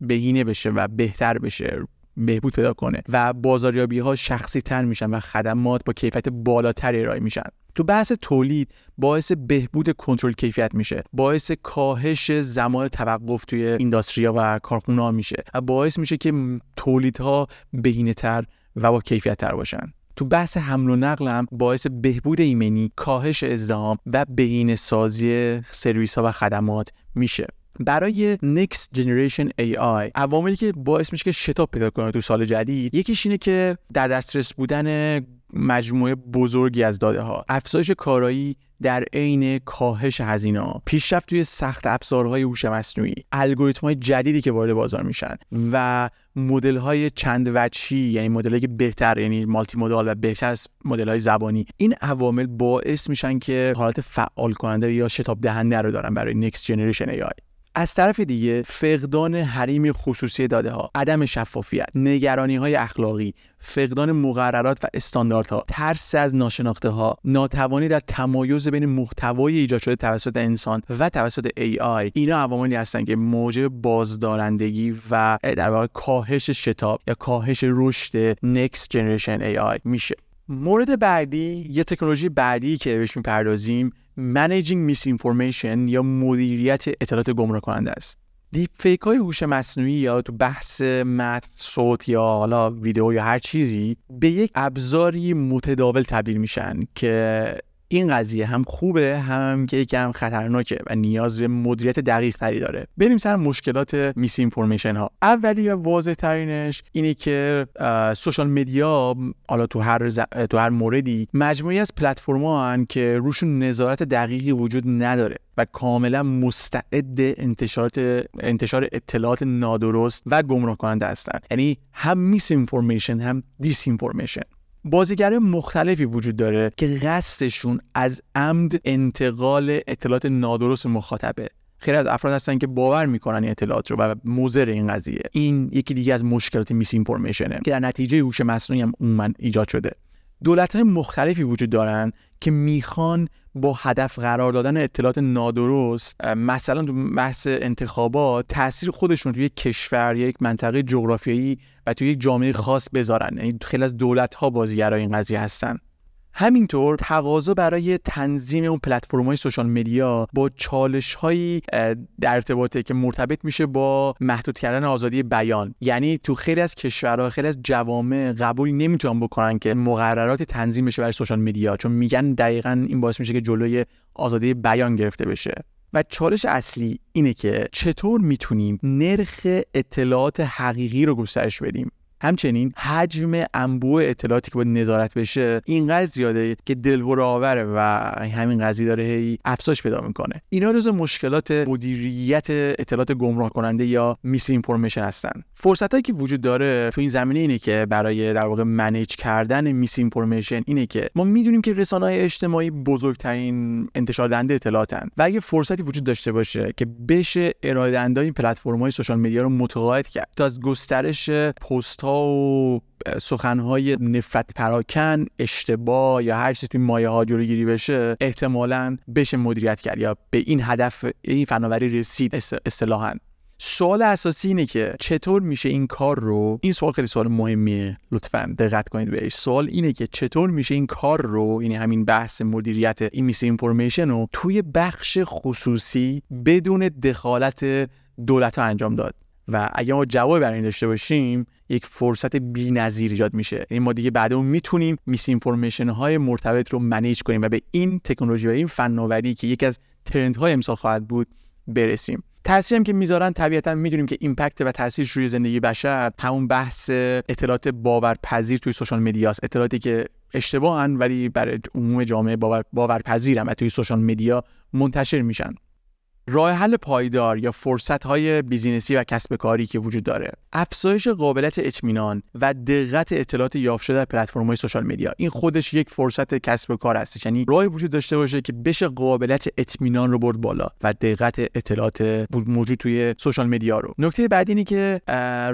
بهینه بشه و بهتر بشه. بهبود پیدا کنه و بازاریابی ها شخصی تر میشن و خدمات با کیفیت بالاتری ارائه میشن. تو بحث تولید باعث بهبود کنترل کیفیت میشه باعث کاهش زمان توقف توی اینداستریا و کارخونه ها میشه و باعث میشه که تولیدها بهینه تر و با کیفیت تر باشن. تو بحث حمل و نقل هم باعث بهبود ایمنی کاهش ازدهام و بهینه سازی سرویس ها و خدمات میشه. برای Next Generation AI عواملی که باعث میشه که شتاب پیدا کنه تو سال جدید یکیش اینه که در دسترس بودن مجموعه بزرگی از داده ها افزایش کارایی در عین کاهش هزینه پیشرفت توی سخت افزارهای هوش مصنوعی الگوریتم های جدیدی که وارد بازار میشن و مدل های چند وجهی یعنی مدل که بهتر یعنی مالتی مدال و بهتر از مدل های زبانی. این عوامل باعث میشن که حالت فعال کننده یا شتاب دهنده رو دارن برای Next Generation AI از طرف دیگه فقدان حریم خصوصی داده ها عدم شفافیت نگرانی های اخلاقی فقدان مقررات و استانداردها ترس از ناشناخته ها ناتوانی در تمایز بین محتوای ایجاد شده توسط انسان و توسط AI اینا عواملی هستن که موجب بازدارندگی و در واقع کاهش شتاب یا کاهش رشد Next Generation AI میشه. مورد بعدی یه تکنولوژی بعدی که بهش می‌پردازیم Managing Misinformation یا مدیریت اطلاعات گمراه کننده است. دیپ فیک های هوش مصنوعی یا تو بحث متن صوت یا حالا ویدیو یا هر چیزی به یک ابزاری متداول تبدیل میشن که این قضیه هم خوبه هم که یکم خطرناکه و نیاز به مدیریت دقیق تری داره. بریم سر مشکلات misinformation ها اولی و واضح ترینش اینه که social media حالا تو هر تو هر موردی مجموعی از پلتفرم که روشون نظارت دقیقی وجود نداره و کاملا مستعد انتشارات انتشار اطلاعات نادرست و گمراه کننده هستند یعنی هم misinformation هم disinformation بازیگرای مختلفی وجود داره که قصدشون از عمد انتقال اطلاعات نادرست مخاطبه. خیلی از افراد هستن که باور می‌کنن این اطلاعات رو و موزر این قضیه. این یکی دیگه از مشکلات میس که در نتیجه هوش مصنوعی هم عموما ایجاد شده. دولت های مختلفی وجود دارن که می‌خوان با هدف قرار دادن اطلاعات نادرست مثلا تو بحث انتخابات تاثیر خودشون توی یک کشور یا یک منطقه جغرافیایی و توی یک جامعه خاص بذارن. یعنی خیلی از دولت ها بازیگرای این قضیه هستن. همینطور تقاضا برای تنظیم اون پلتفرم های سوشال مدیا با چالش هایی در ارتباطه که مرتبط میشه با محدود کردن آزادی بیان. یعنی تو خیلی از کشورها خیلی از جوامع قبول نمی‌تونن بکنن که مقررات تنظیم بشه برای سوشال مدیا چون میگن دقیقا این باعث میشه که جلوی آزادی بیان گرفته بشه. و چالش اصلی اینه که چطور می‌تونیم نرخ اطلاعات حقیقی رو گسترش بدیم؟ همچنین حجم انبوه اطلاعاتی که باید نظارت بشه اینقدر زیاده که دلهره آوره و همین قضیه داره هی افزایش پیدا می‌کنه. اینا جزو مشکلات مدیریت اطلاعات گمراه کننده یا misinformation هستن. فرصتایی که وجود داره تو این زمینه اینه که برای در واقع manage کردن misinformation اینه که ما می‌دونیم که رسانه های اجتماعی بزرگترین انتشار دهنده اطلاعاتن و اگه فرصتی وجود داشته باشه که بشه ارائه دهنده این پلتفرم های social media رو متقاعد کرد تا از گسترش پست و سخنهای نفرت پراکن اشتباه یا هر چیزی توی مایه ها جلوگیری بشه احتمالا بشه مدیریت کرد یا به این هدف این فناوری رسید اصطلاحا. سوال اساسی اینه که چطور میشه این کار رو این سوال خیلی سوال مهمیه لطفا دقت کنید بهش. سوال اینه که چطور میشه این کار رو یعنی همین بحث مدیریت این میس اینفورمیشن رو توی بخش خصوصی بدون دخالت دولت ها انجام داد. و اگه ما جواب برای این داشته باشیم یک فرصت بی‌نظیر ایجاد میشه. یعنی ما دیگه بعد اون می‌تونیم misinformation های مرتبط رو manage کنیم و به این تکنولوژی و این فناوری که یکی از trend های امسال خواهد بود برسیم. تاثیری هم که می‌ذارن طبیعتا می‌دونیم که impact و تاثیرش روی زندگی بشر همون بحث اطلاعات باورپذیر توی social media ست اطلاعاتی که اشتباهن ولی برای عموم جامعه باور باورپذیرن توی social media منتشر میشن. راه حل پایدار یا فرصت های business ی و کسب کاری که وجود داره افزایش قابلیت اطمینان و دقت اطلاعات یافت شده در پلتفرم های social media. این خودش یک فرصت کسب کار هست یعنی راهی وجود داشته باشه که بشه قابلیت اطمینان رو برد بالا و دقت اطلاعات موجود توی social media رو. نکته بعدی اینه که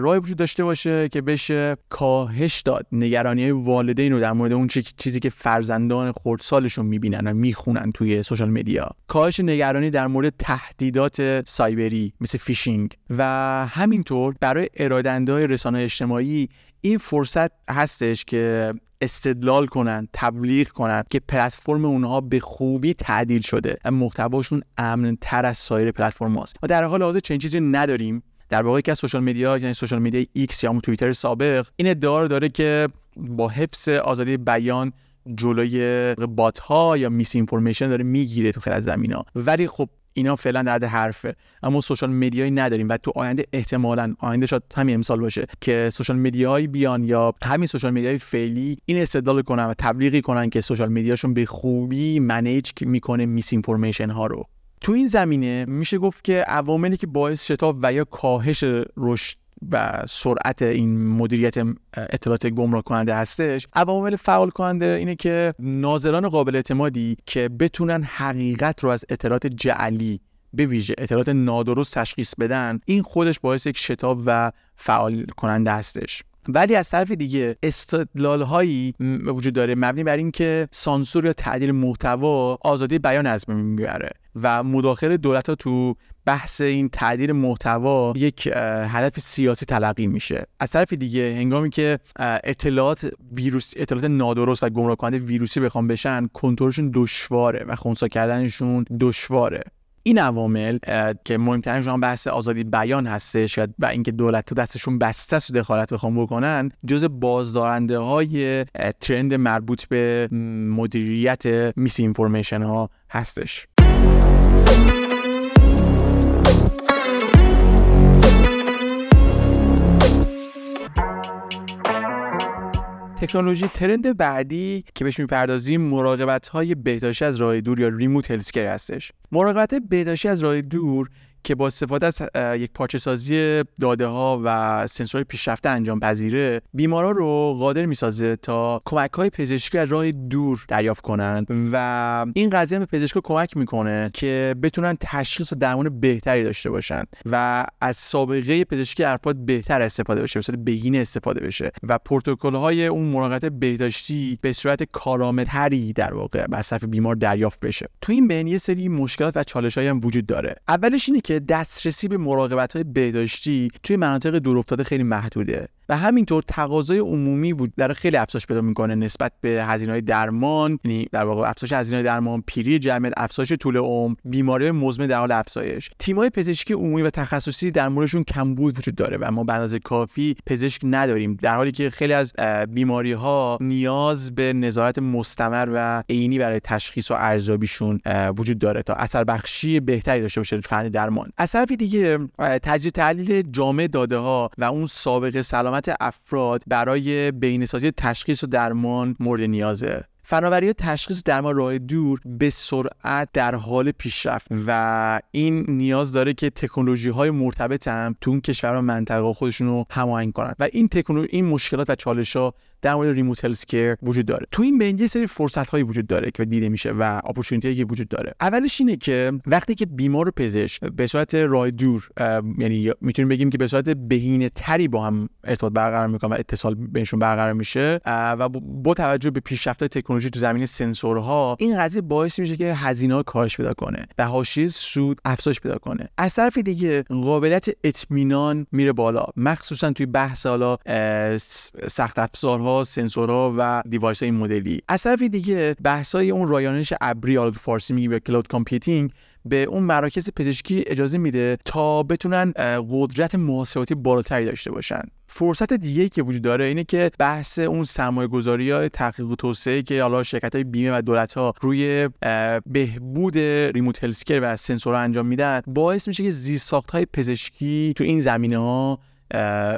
راهی وجود داشته باشه که بشه کاهش داد. نگرانی والدین رو در مورد اون چیزی که فرزندان خردسالشون می‌بینن و می‌خونن توی social media. کاهش نگرانی در مورد تهدیدات سایبری مثل فیشینگ. و همینطور برای ارائه‌دهنده رسانه اجتماعی این فرصت هستش که استدلال کنن تبلیغ کنن که پلتفرم اونها به خوبی تعدیل شده و محتواشون امن تر از سایر پلتفرم هاست. ما در حال حاضر چنین چیزی نداریم. در واقع که از social media یعنی social media ایکس یا توییتر سابق این ادعا داره که با حفظ آزادی بیان جلوی bot ها یا misinformation داره می‌گیره تو خیلی از زمینا ولی خب اینا فعلا در حد حرفه. اما social media یی نداریم و تو آینده احتمالا آینده شاید همین امسال باشه که social media یی بیان یا همین social media ی فعلی این استدلال کنن و تبلیغی کنن که social media شون به خوبی manage می‌کنه misinformation ها رو. تو این زمینه میشه گفت که عواملی که باعث شتاب و یا کاهش رشد و سرعت این مدیریت اطلاعات گمراه کننده هستش. عوامل فعال کننده اینه که ناظران قابل اعتمادی که بتونن حقیقت رو از اطلاعات جعلی به ویژه اطلاعات نادرست تشخیص بدن این خودش باعث یک شتاب و فعال کننده هستش. ولی از طرف دیگه استدلال هایی وجود داره مبنی بر اینکه سانسور یا تعدیل محتوا آزادی بیان از بین می‌بره و مداخله دولت ها تو بحث این تعدیل محتوا یک هدف سیاسی تلقی میشه. از طرف دیگه هنگامی که اطلاعات ویروس اطلاعات نادرست و گمراه کننده ویروسی بخوام بشن کنترلشون دشواره و خونسا کردنشون دشواره. این عوامل که مهمترینشون بحث آزادی بیان هستش و اینکه دولت تو دستشون بسته است دخالت بخوام بکنن جز بازدارنده های ترند مربوط به مدیریت میس اینفورمیشن ها هستش. تکنولوژی ترند بعدی که بهش می‌پردازیم مراقبت های بهداشتی از راه دور یا ریموت هلسکر هستش. مراقبت بهداشتی از راه دور که با استفاده از یک پارچه سازی داده ها و سنسورهای پیشرفته انجام پذیره بیمارا رو قادر می‌سازه تا کمک های پزشکی از راه دور دریافت کنند و این قضیه به پزشکا کمک می‌کنه که بتونن تشخیص و درمان بهتری داشته باشن و از سابقه پزشکی افراد بهتر استفاده بشه مثلا بهینه استفاده بشه و پروتکل های اون مراقبت بهداشتی به صورت کارآمدتری در واقع از بیمار دریافت بشه. تو این بین یه سری مشکلات و چالش هم وجود داره. اولش اینه که دسترسی به مراقبت های بهداشتی توی مناطق دورافتاده خیلی محدوده. و همینطور تقاضای عمومی بود در خیلی افزایش پیدا می‌کنه نسبت به هزینه های درمان. یعنی در واقع افزایش هزینه درمان پیری جمعیت افزایش طول عمر بیماری مزمن در حال افزایش. تیم‌های پزشکی عمومی و تخصصی در موردشون کمبود وجود داره و ما به کافی پزشک نداریم. در حالی که خیلی از بیماری ها نیاز به نظارت مستمر و عینی برای تشخیص و ارزیابیشون وجود داره تا اثر بخشی بهتری داشته باشه فن درمان. از طرف دیگه تجزیه تحلیل جامع داده ها و اون سابقه سلامت افراد برای بینسازی تشخیص و درمان مورد نیازه. فناوری تشخیص درمان راه دور به سرعت در حال پیشرفت و این نیاز داره که تکنولوژی های مرتبط هم تو کشور و منطقه خودشون رو هماهنگ کنن. و این تکنولوژی این مشکلات و چالش ها در مورد ریموت هلسکر وجود داره. تو این بین یه سری فرصت هایی وجود داره که دیده میشه و اپورتونتی که وجود داره. اولش اینه که وقتی که بیمار پزشک به صورت راه دور یعنی می‌تونیم بگیم که به صورت بهینه تری با هم ارتباط برقرار می‌کنن و اتصال بینشون برقرار میشه و با توجه به پیشرفت تکنولوژی تو زمینه سنسورها این قضیه باعث میشه که هزینه ها کاهش پیدا کنه و حاشیه سود افزایش پیدا کنه. از طرف دیگه قابلیت اطمینان میره بالا. مخصوصا توی بحث حالا سخت افزارها سنسورها و device های medical. از طرف دیگه بحثای اون رایانش ابری فارسی میگی به cloud computing به اون مراکز پزشکی اجازه میده تا بتونن قدرت محاسباتی بالاتری داشته باشن. فرصت دیگه که وجود داره اینه که بحث اون سرمایه گذاری های تحقیق و توسعه که حالا شرکت های بیمه و دولت ها روی بهبود remote healthcare و سنسورها انجام میدن باعث میشه که زیرساخت های پزشکی تو این زمینه ها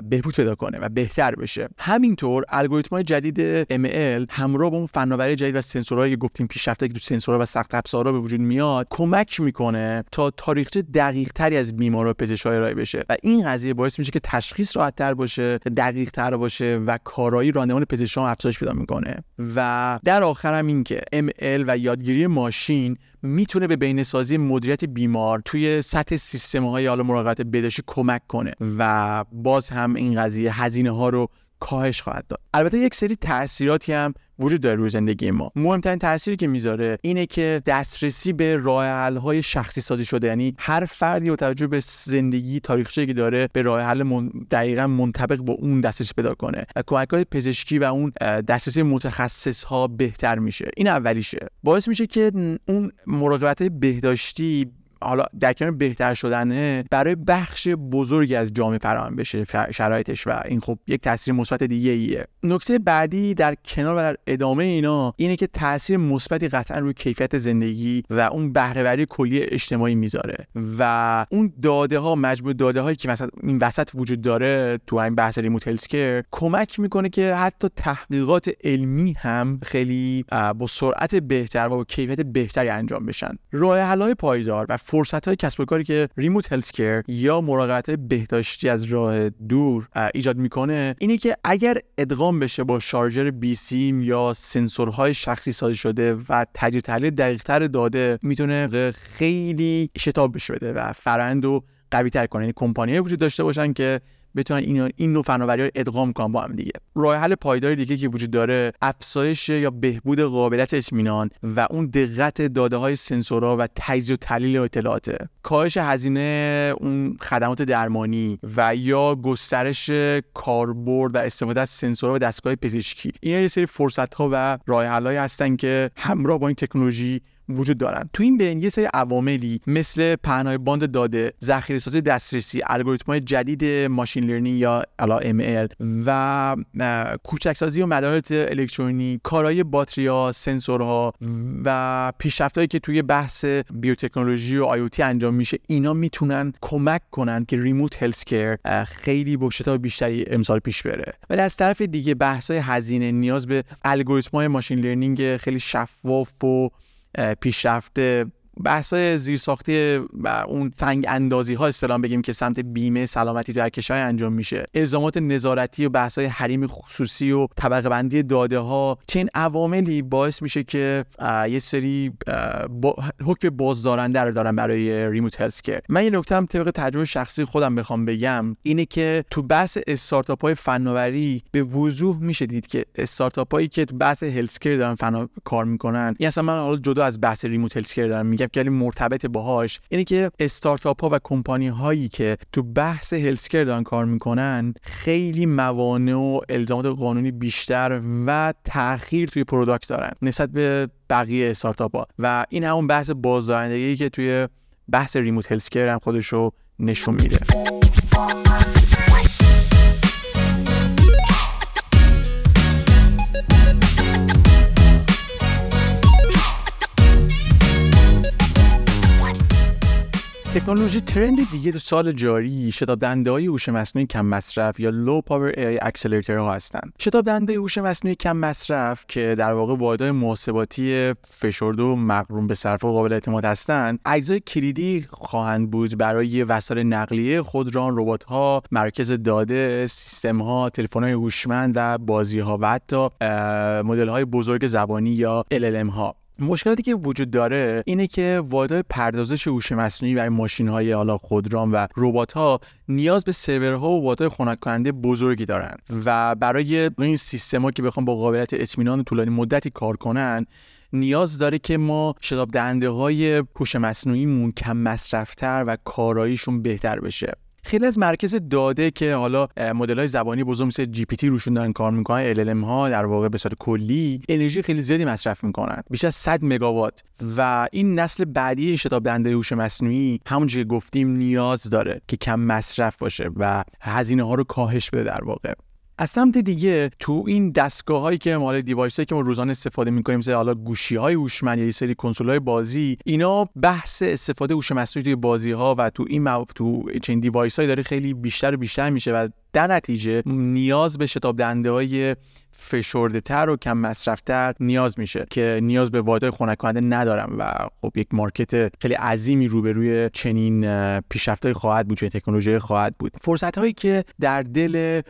بهبود پیدا کنه و بهتر بشه. همینطور الگوریتم های جدید ML همراه با اون فناوری جدید و سنسورهایی که گفتیم پیشرفته که تو سنسورها و سخت افزارها به وجود میاد کمک می‌کنه تا تاریخچه دقیق تری از بیمارا و پزشکای ارائه بشه. و این قضیه باعث میشه که تشخیص راحت تر باشه دقیق تر باشه و کارایی راندمان پزشکان افزایش پیدا می‌کنه. و در آخر هم این که ML و یادگیری ماشین می‌تونه به بینسازی مدیریت بیمار توی سطح سیستم های حالا مراقبت بداشی کمک کنه و باز هم این قضیه هزینه ها رو کاهش خواهد داد. البته یک سری تاثیراتی هم وجود داره روی زندگی ما. مهمترین تأثیری که می‌ذاره اینه که دسترسی به راه های شخصی سازی شده. یعنی هر فردی با توجه به زندگی تاریخچه‌ای که داره به راه حل من... دقیقا منطبق با اون دسترسی پیدا کنه. و کمک های پزشکی و اون دسترسی متخصص ها بهتر میشه. این اولیشه. باعث میشه که اون مراقبت بهداشتی حالا در کنار بهتر شدنه برای بخش بزرگی از جامعه فراهم بشه شرایطش و این خب یک تاثیر مثبت دیگه ایه. نکته بعدی در کنار و در ادامه اینا اینه که تاثیر مثبتی قطعا روی کیفیت زندگی و اون بهرهوری کلی اجتماعی می‌ذاره و اون داده ها مجموع داده هایی که مثلا این وسط وجود داره تو این بحث ریموت هلسکر کمک می‌کنه که حتی تحقیقات علمی هم خیلی با سرعت بهتر و با کیفیت بهتری انجام بشن. راه حل پایدار و فرصت های کسب و کاری که ریموت هلسکر یا مراقبت بهداشتی از راه دور ایجاد می‌کنه اینه که اگر ادغام بشه با شارژر بی سیم یا سنسورهای شخصی سازی شده و تجزیه تحلیل دقیقتر داده می‌تونه خیلی شتاب بشه بده و فرند و قوی تر کنه. یعنی کمپانی وجود داشته باشن که بتونن این این نوع فناوری رو ادغام کنن با هم دیگه. راه حل پایدار دیگه که وجود داره افزایش یا بهبود قابلیت اطمینان و اون دقت داده های سنسورها و تجزیه و تحلیل اطلاعات کاهش هزینه اون خدمات درمانی و یا گسترش کاربرد و استفاده از سنسورها و دستگاه پزشکی. این یه سری فرصت ها و راه هستن که همراه با این تکنولوژی وجود دارن. تو این بین یه سری عواملی مثل پهنای باند داده ذخیره سازی دسترسی الگوریتم‌های جدید machine learning یا الا ML و کوچکسازی و مدارات الکترونیک کارهای باتریا سنسورها و پیشرفتهایی که توی بحث بیوتکنولوژی و آیوتی انجام میشه اینا می‌تونن کمک کنن که ریموت هلسکر خیلی با شتاب بیشتری امسال پیش بره. ولی از طرف دیگه بحث هزینه نیاز به الگوریتم‌های ماشین لرنینگ خیلی شفاف و پیشرفته بحث زیرساختی و اون تنگ اندازی ها اسلام بگیم که سمت بیمه سلامتی در کشور انجام میشه. الزامات نظارتی و بحث های حریم خصوصی و طبقه بندی داده ها چه عواملی باعث میشه که یه سری با حکم بازدارنده رو دارن برای ریموت هلسکر من یه نکته هم طبق تجربه شخصی خودم بخوام بگم اینه که تو بحث استارتاپ های فناوری به وضوح میشه دید که استارتاپ هایی که تو بحث هلسکر دارن فنا کار می‌کنن این اصلا من حالا جدا از بحث ریموت هلسکر دارم میگم که مرتبط باهاش اینه که استارتاپ ها و کمپانی هایی که تو بحث هلسکر دارن کار می‌کنن خیلی موانع و الزامات قانونی بیشتر و تاخیر توی product دارن نسبت به بقیه استارتاپ ها و این همون بحث بازدارندگی که توی بحث remote healthcare هم خودش رو نشون میده. تکنولوژی trend دیگه تو سال جاری. شتاب دنده های هوش مصنوعی کم مصرف یا low power AI accelerator ها هستن شتاب دنده هوش مصنوعی کم مصرف که در واقع واحدهای محاسباتی فشرده و مقرون به صرفه و قابل اعتماد هستند اجزای کلیدی خواهند بود برای وسایل نقلیه خودران ربات ها مرکز داده سیستم ها تلفن های هوشمند و بازی ها و حتی مدل های بزرگ زبانی یا LLM ها. مشکلاتی که وجود داره اینه که واحدهای پردازش هوش مصنوعی برای ماشین های حالا خودران و ربات ها نیاز به سرورها و واحدهای خنک کننده بزرگی دارن و برای این سیستما که بخوام با قابلیت اطمینان طولانی مدتی کار کنن نیاز داره که ما شتاب دهنده های هوش مصنوعیمون کم مصرفتر و کاراییشون بهتر بشه. خیلی از مرکز داده که حالا مدل های زبانی بزرگ مثل جی پی تی روشون دارن کار می‌کنن LLM ها در واقع به صورت کلی انرژی خیلی زیادی مصرف می‌کنن بیش از 100 مگاوات. و این نسل بعدی شتاب دهنده هوش مصنوعی همونجوری که گفتیم نیاز داره که کم مصرف باشه و هزینه ها رو کاهش بده در واقع. از سمت دیگه تو این دستگاه هایی که مال device که ما روزانه استفاده می‌کنیم مثل حالا گوشی های هوشمند یا یه سری کنسول های بازی اینا بحث استفاده هوش مصنوعی توی بازی ها و تو این مو... تو چنین device هایی داره خیلی بیشتر و بیشتر میشه و در نتیجه نیاز به شتاب دهنده های فشرده تر و کم مصرفتر نیاز میشه که نیاز به واحدهای خنک کننده ندارم و خب یک مارکت خیلی عظیمی روبروی چنین پیشرفت‌های خواهد بود چنین تکنولوژی خواهد بود. فرصت هایی که در دل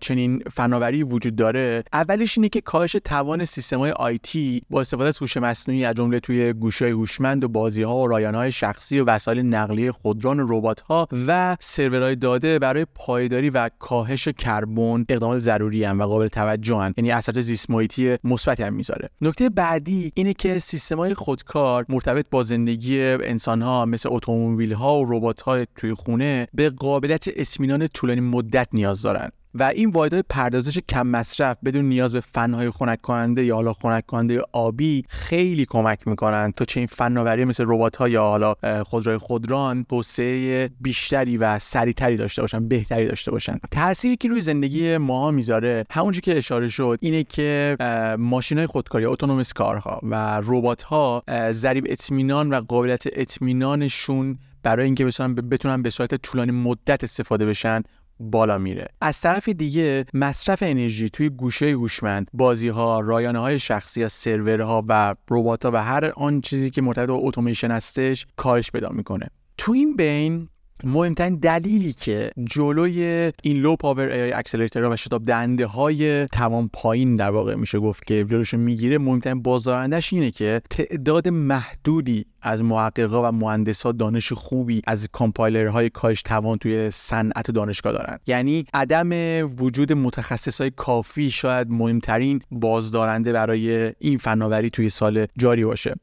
چنین فناوری وجود داره اولش اینه که کاهش توان سیستم های آیتی با استفاده از هوش مصنوعی از جمله توی گوشی هوشمند و بازی ها و رایانه های شخصی و وسایل نقلیه خودران و ربات ها و سرورهای داده برای پایداری و کاهش کربن اقدامات ضروری هم و قابل توجه یعنی اثرات زیست محیطی مثبتی هم می‌ذاره. نکته بعدی اینه که های خودکار مرتبط با زندگی انسان ها مثل اتومبیل ها و ربات ها توی خونه به قابلیت اطمینان طولانی مدت نیاز دارن. و این واحدهای پردازش کم مصرف بدون نیاز به فنهای خنک کننده یا حالا خنک کننده آبی خیلی کمک می‌کنن تا چه این فناوری مثل ربات ها یا حالا خودروی خودران توسعه بیشتری و سریعتری داشته باشن بهتری داشته باشن. تأثیری که روی زندگی ما می‌ذاره همونجوری که اشاره شد اینه که ماشین های خودکار یا autonomous car ها و ربات ها ضریب اطمینان و قابلیت اطمینانشون برای اینکه بتونن به صورت طولانی مدت استفاده بشن بالا میره. از طرف دیگه مصرف انرژی توی گوشی هوشمند بازی ها رایانه های شخصی یا سرورها و ربات ها و هر آن چیزی که مرتبط با اتوماسیون هستش کاهش پیدا می‌کنه. تو این بین مهمترین دلیلی که جلوی این low power AI accelerator و شتاب دهنده های توان پایین در واقع میشه گفت که جلوش می‌گیره مهمترین بازدارندش اینه که تعداد محدودی از محققا و مهندسا دانش خوبی از کامپایلرهای کاهش توان توی صنعت دانشگاه دارن. یعنی عدم وجود متخصص های کافی شاید مهمترین بازدارنده برای این فناوری توی سال جاری باشه.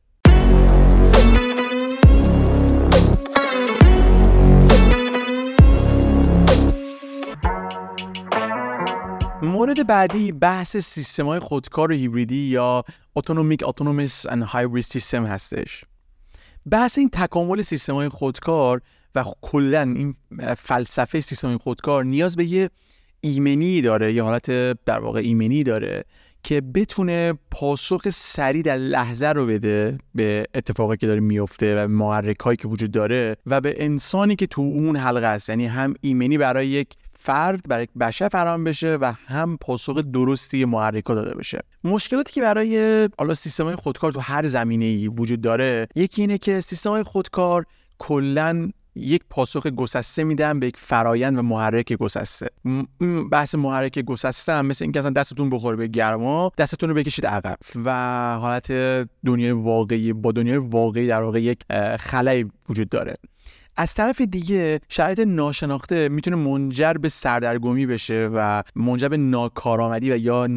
مورد بعدی بحث سیستم های خودکار و هیبریدی یا اتونومیک اتونومس and هایبرید سیستم هستش. بحث این تکامل سیستم های خودکار و کلا این فلسفه سیستم های خودکار نیاز به یه ایمنی داره یه حالت در واقع ایمنی داره که بتونه پاسخ سریع در لحظه رو بده به اتفاقی که داره میفته و محرک هایی که وجود داره و به انسانی که تو اون حلقه است یعنی هم ایمنی برای یک فرد برای بشر فراهم بشه و هم پاسخ درستی محرکا داده بشه. مشکلاتی که برای حالا سیستم های خودکار تو هر زمینه ای وجود داره یکی اینه که سیستم های خودکار کلا یک پاسخ گسسته میدن به یک فرایند و محرک گسسته. بحث محرک گسسته هم مثل اینکه اصلا دستتون بخوره به گرما دستتون رو بکشید عقب. و حالت دنیای واقعی با دنیای واقعی در واقع یک خلایی وجود داره. از طرف دیگه شرایط ناشناخته می‌تونه منجر به سردرگمی بشه و منجر به ناکارآمدی و یا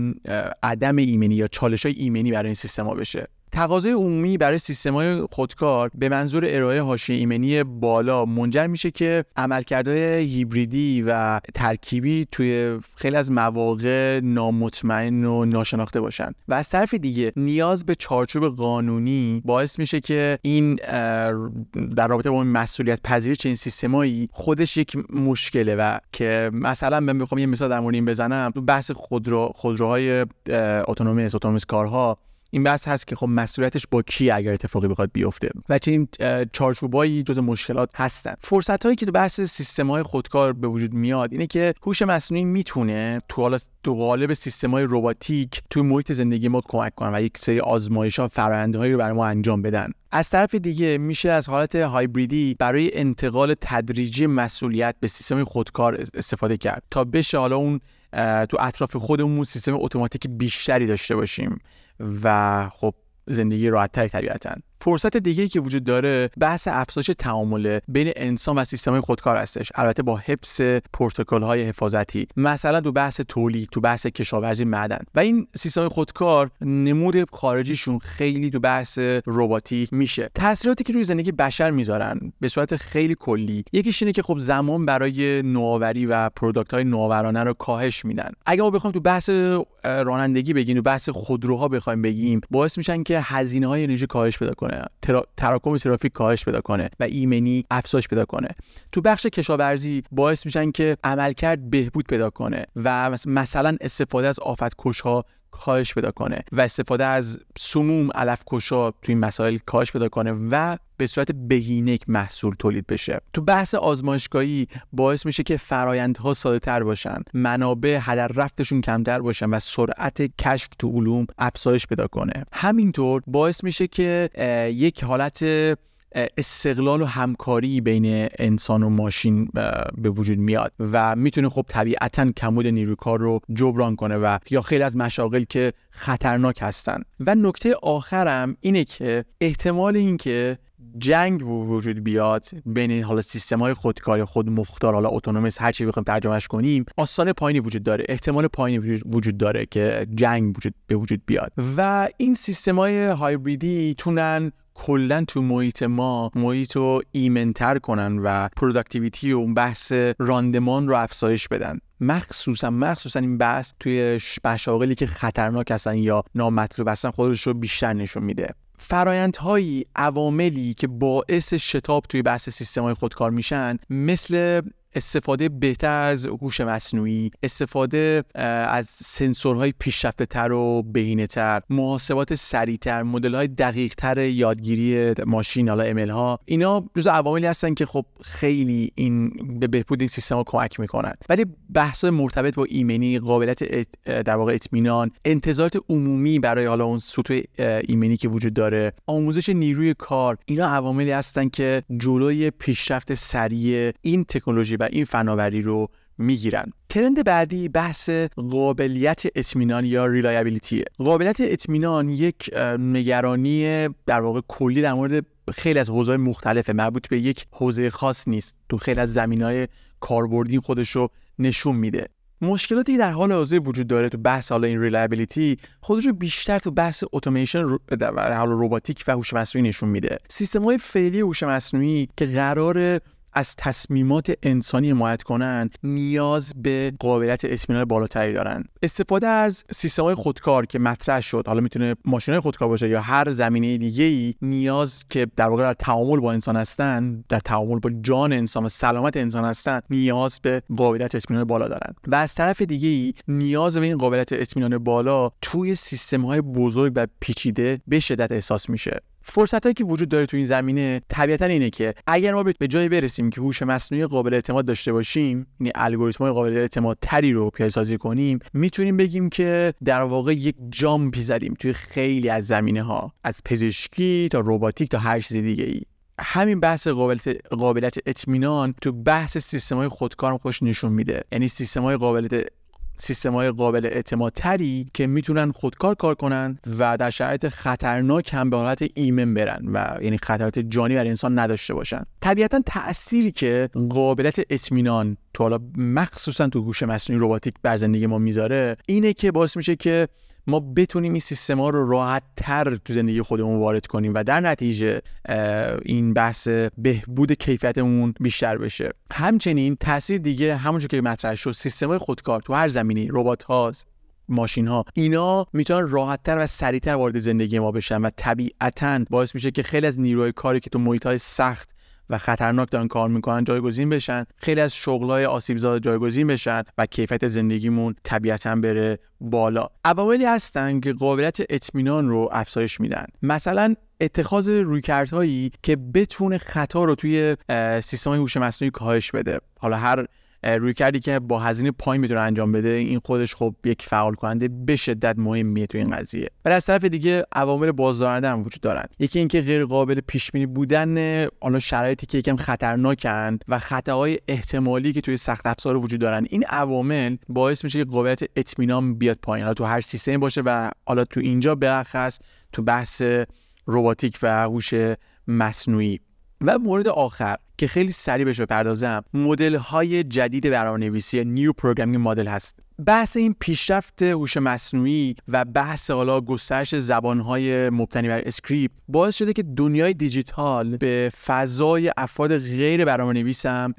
عدم ایمنی یا چالش های ایمنی برای این سیستما بشه. تقاضای عمومی برای سیستم‌های خودکار به منظور ارائه حاشیه ایمنی بالا منجر میشه که عملکردهای هیبریدی و ترکیبی توی خیلی از مواقع نامطمئن و ناشناخته باشن. و از طرف دیگه نیاز به چارچوب قانونی باعث میشه که این در رابطه با مسئولیت پذیری چنین سیستمایی خودش یک مشکله و که مثلا من بخوام یه مثال در مورد این بزنم. تو بحث خودرو خودروهای اتونومیس اتونومیس کارها این بحث هست که خب مسئولیتش با کی اگر اتفاقی بخواد بیفته. و چنین چارچوبایی جز مشکلات هستن. فرصت هایی که تو بحث سیستم های خودکار به وجود میاد اینه که هوش مصنوعی می‌تونه تو حالا تو قالب سیستم های رباتیک تو محیط زندگی ما کمک کنن و یک سری آزمایش ها هایی رو برای ما انجام بدن. از طرف دیگه میشه از حالت هایبریدی برای انتقال تدریجی مسئولیت به سیستم خودکار استفاده کرد. تا بشه حالا اون تو اطراف خودمون سیستم اتوماتیک بیشتری داشته باشیم. و خب زندگی راحتتری طبیعتا. فرصت دیگه که وجود داره بحث افزایش تعامل بین انسان و سیستم خودکار هستش. البته با حفظ پروتکل های حفاظتی. مثلا تو بحث تولید تو بحث کشاورزی معدن. و این سیستم خودکار نمود خارجیشون خیلی تو بحث رباتیک میشه. تاثیراتی که روی زندگی بشر می‌ذارن به صورت خیلی کلی یکیش اینه که خب زمان برای نوآوری و product های نوآورانه رو کاهش میدن. اگه ما بخوایم تو بحث رانندگی بگیم تو بحث خودروها بخوایم بگیم باعث میشن که هزینه های انرژی کاهش پیدا کنه. ترا... تراکم ترافیک کاهش پیدا کنه و ایمنی افزایش پیدا کنه. تو بخش کشاورزی باعث میشن که عملکرد بهبود پیدا کنه و مثلا استفاده از آفت ها کاهش پیدا کنه و استفاده از سموم علف کشا تو این مسائل کاهش پیدا کنه و به صورت بهینه محصول تولید بشه. تو بحث آزمایشگاهی باعث میشه که فرایندها ساده تر باشن منابع هدر رفتشون کمتر باشن و سرعت کشف تو علوم افزایش پیدا کنه. همینطور باعث میشه که یک حالت استقلال و همکاری بین انسان و ماشین به وجود میاد و می‌تونه خب طبیعتا کمبود نیروی کار رو جبران کنه و یا خیلی از مشاغل که خطرناک هستن. و نکته آخرم اینه که احتمال اینکه جنگ وجود بیاد بین حالا سیستم های خودکار خود مختار حالا autonomous هر چی بخوایم ترجمهش کنیم آسان پایینی وجود داره. احتمال پایینی وجود داره که جنگ وجود به وجود بیاد. و این سیستم های هایبریدی می‌تونن کلا تو محیط ما محیط رو ایمنتر کنن و productivity و بحث راندمان رو افزایش بدن. مخصوصا مخصوصا این بحث توی مشاغلی که خطرناک هستن یا نامطلوب هستن خودش رو بیشتر نشون میده. فرایندهایی عواملی که باعث شتاب توی بحث سیستم های خودکار میشن مثل استفاده بهتر از هوش مصنوعی استفاده از سنسورهای پیشرفته تر و بهینه تر محاسبات سریعتر مدل های دقیق تر یادگیری ماشین حالا امل ها اینا جزو عواملی هستن که خب خیلی این به بهبود این سیستم ها کمک می‌کنن. ولی بحث مرتبط با ایمنی قابلیت در واقع اطمینان انتظارات عمومی برای حالا اون سطوح ایمنی که وجود داره آموزش نیروی کار اینا عواملی هستن که جلوی پیشرفت سریع این تکنولوژی این فناوری رو می‌گیرن. trend بعدی بحث قابلیت اطمینان یا reliability قابلیت اطمینان یک نگرانی در واقع کلی در مورد خیلی از حوزه‌های مختلفه. مربوط به یک حوزه خاص نیست. تو خیلی از زمینه‌های کاربردی خودش رو نشون میده. مشکلاتی در حال حاضر وجود داره تو بحث حالا این reliability خودش رو بیشتر تو بحث اتوماسیون در حال رباتیک و هوش مصنوعی نشون میده. سیستم های فعلی هوش مصنوعی که قرار از تصمیمات انسانی حمایت کنند نیاز به قابلیت اطمینان بالاتری دارن استفاده از سیستم های خودکار که مطرح شد حالا می‌تونه ماشین های خودکار باشه یا هر زمینه دیگه ای نیاز که در واقع در تعامل با انسان هستن در تعامل با جان انسان و سلامت انسان هستن نیاز به قابلیت اطمینان بالا دارن و از طرف دیگه ای نیاز به این قابلیت اطمینان بالا توی سیستم های بزرگ و پیچیده به شدت احساس میشه. فرصت هایی که وجود داره تو این زمینه طبیعتا اینه که اگر ما به جای برسیم که هوش مصنوعی قابل اعتماد داشته باشیم یعنی الگوریتم های قابل اعتماد تری رو پیاده سازی کنیم می‌تونیم بگیم که در واقع یک جامپی زدیم توی خیلی از زمینه ها از پزشکی تا رباتیک تا هر چیز دیگه ای همین بحث قابلیت قابلیت اطمینان تو بحث سیستم های خودکار خوش نشون میده. یعنی سیستم های سیستم های قابل اعتماد تری که می‌تونن خودکار کار کنن و در شرایط خطرناک هم به حالت ایمن برن و یعنی خطرات جانی بر انسان نداشته باشن. طبیعتا تأثیری که قابلیت اطمینان تو حالا مخصوصا تو گوش مصنوعی رباتیک بر زندگی ما می‌ذاره اینه که باعث میشه که ما بتونیم این سیستم ها رو راحت تر تو زندگی خودمون وارد کنیم و در نتیجه این بحث بهبود کیفیتمون بیشتر بشه. همچنین تاثیر دیگه همونجور که مطرح شد سیستم خودکار تو هر زمینی ربات هاست ماشین ها اینا می‌تونن راحتتر و سریعتر وارد زندگی ما بشن و طبیعتا باعث میشه که خیلی از نیروهای کاری که تو محیط های سخت و خطرناک دارن کار می‌کنن جایگزین بشن. خیلی از شغلای آسیب جایگزین بشن و کیفیت زندگیمون طبیعتا بره بالا. عواملی هستن که قابلیت اطمینان رو افزایش میدن. مثلا اتخاذ رویکردهایی که بتونه خطا رو توی سیستم هوش مصنوعی کاهش بده. حالا هر روی کردی که با هزینه پایین می‌تونه انجام بده. این خودش خب یک فعال کننده به شدت مهمیه تو این قضیه. ولی از طرف دیگه عوامل بازدارنده هم وجود دارن. یکی اینکه غیر قابل پیش بینی بودن حالا شرایطی که یکم خطرناکن و خطاهای احتمالی که توی سخت افزار وجود دارن. این عوامل باعث میشه که قابلیت اطمینان بیاد پایین. حالا تو هر سیستمی باشه و حالا تو اینجا بلخص تو بحث رباتیک و هوش مصنوعی. و مورد آخر که خیلی سریع بهش بپردازم. مدل های جدید برنامه‌نویسی new programming model هست. بحث این پیشرفت هوش مصنوعی و بحث حالا گسترش زبانهای مبتنی بر اسکریپت باعث شده که دنیای دیجیتال به فضای افراد غیر برنامه نویس هم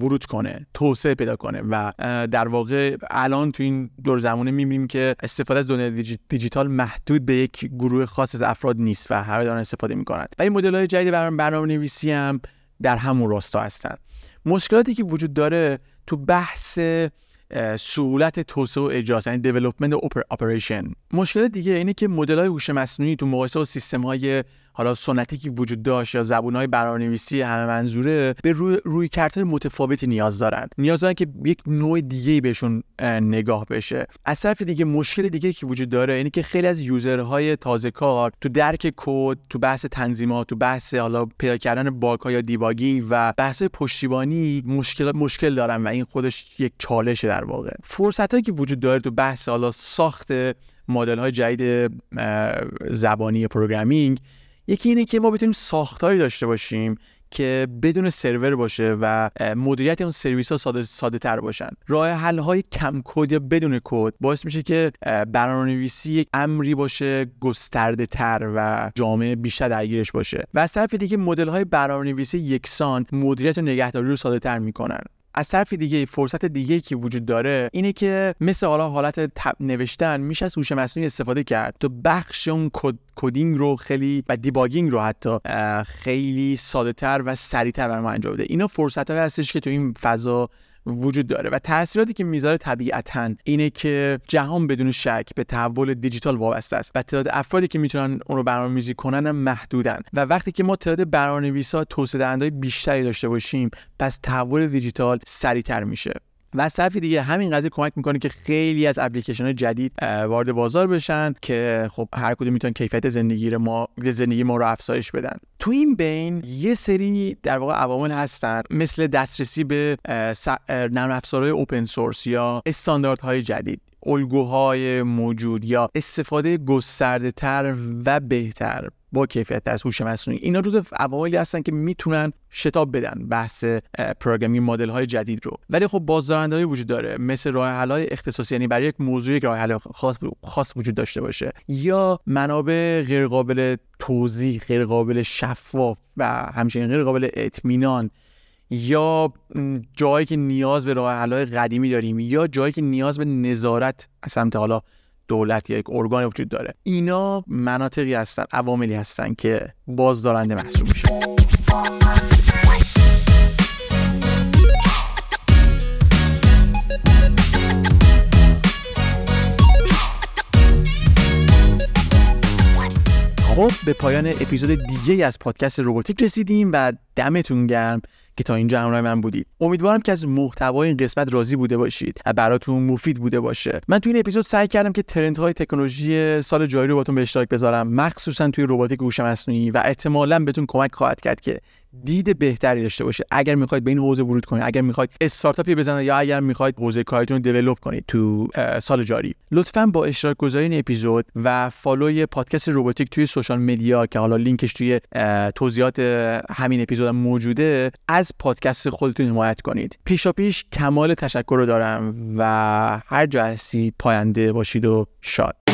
ورود کنه توسعه پیدا کنه و در واقع الان تو این دور زمانه می‌بینیم که استفاده از دنیای دیجیتال محدود به یک گروه خاص از افراد نیست و همه دارن استفاده می‌کنند و این مدل های جدید برنامه نویسی هم در همون راستا هستن. مشکلاتی که وجود داره تو بحث سهولت توسعه و اجراست یعنی development operation. مشکل دیگه اینه که مدل های هوش مصنوعی تو مقایسه با سیستم های حالا سنتی که وجود داشت یا زبان های برنامه‌نویسی همه منظوره به رویه, رویه متفاوتی نیاز دارن. نیاز دارن که یک نوع دیگه بهشون نگاه بشه. از طرف دیگه مشکل دیگه که وجود داره اینه که خیلی از user های تازه کار تو درک کد تو بحث تنظیمات تو بحث حالا پیدا کردن bug یا debugging و بحث پشتیبانی مشکل مشکل دارن و این خودش یک چالشه در واقع. فرصت هایی که وجود داره تو بحث حالا ساخت مدل های جدید زبانی programming یکی اینه که ما بتونیم ساختاری داشته باشیم که بدون سرور باشه و مدیریت اون سرویس ها ساده, ساده تر باشن. راه حل های کم کد یا بدون کد باعث میشه که برنامه‌نویسی یک امری باشه گسترده تر و جامعه بیشتر درگیرش باشه. و از طرف دیگه مدل های برنامه‌نویسی یکسان مدیریت و نگهداری رو ساده تر می‌کنن. از طرف دیگه فرصت دیگه که وجود داره اینه که مثل حالا حالت نوشتن میشه از هوش مصنوعی استفاده کرد. تو بخش اون coding رو خیلی و debugging رو حتی خیلی ساده تر و سریعتر برای ما انجام بده. اینا فرصت هستش که تو این فضا وجود داره و تاثیراتی که می‌ذاره طبیعتا اینه که جهان بدون شک به تحول دیجیتال وابسته است و تعداد افرادی که می‌تونن اون رو برنامه‌ریزی کنن هم محدودن. و وقتی که ما تعداد برنامه‌نویسا توسعه دهنده‌های بیشتری داشته باشیم پس تحول دیجیتال سریعتر میشه. و طرف دیگه همین قضیه کمک می‌کنه که خیلی از اپلیکیشن جدید وارد بازار بشن که خب هر کدوم می‌تونن کیفیت زندگی ما زندگی ما رو افزایش بدن. تو این بین یه سری در واقع عوامل هستن مثل دسترسی به نرم افزارهای اوپن سورس یا استانداردهای جدید. الگوهای موجود یا استفاده گسترده تر و بهتر با کیفیت از هوش مصنوعی. اینا روز عواملی هستن که می‌تونن شتاب بدن بحث پروگرامینگ مدل های جدید رو. ولی خب بازدارندهایی وجود داره. مثل راه حل های اختصاصی یعنی برای یک موضوع یک راه حل خاص, خاص وجود داشته باشه. یا منابع غیر قابل توضیح غیر قابل شفاف و همچنین غیر قابل اطمینان یا جایی که نیاز به راه حل‌های قدیمی داریم یا جایی که نیاز به نظارت از سمت حالا دولت یا یک ارگان وجود داره. اینا مناطقی هستن عواملی هستن که بازدارنده محسوب میشه. خب به پایان اپیزود دیگه از پادکست روباتیک رسیدیم و دمتون گرم. که تا اینجا همراه من بودید. امیدوارم که از محتوای این قسمت راضی بوده باشید و براتون مفید بوده باشه. من توی این اپیزود سعی کردم که ترندهای تکنولوژی سال جاری رو باتون به اشتراک بذارم. مخصوصا توی رباتیک هوش مصنوعی و احتمالا بهتون کمک خواهد کرد که دید بهتری داشته باشه. اگر می‌خواید به این حوزه ورود کنید اگر می‌خواید استارتاپی بزنید یا اگر می‌خواید حوزه کارتون رو دیولپ کنید تو سال جاری. لطفا با اشتراک گذاری این اپیزود و فالوی پادکست روباتیک توی سوشال مدیا که حالا لینکش توی توضیحات همین اپیزود هم موجوده از پادکست خودتون حمایت کنید. پیشا پیش کمال تشکر رو دارم و هر جا هستید پاینده باشید و شاد.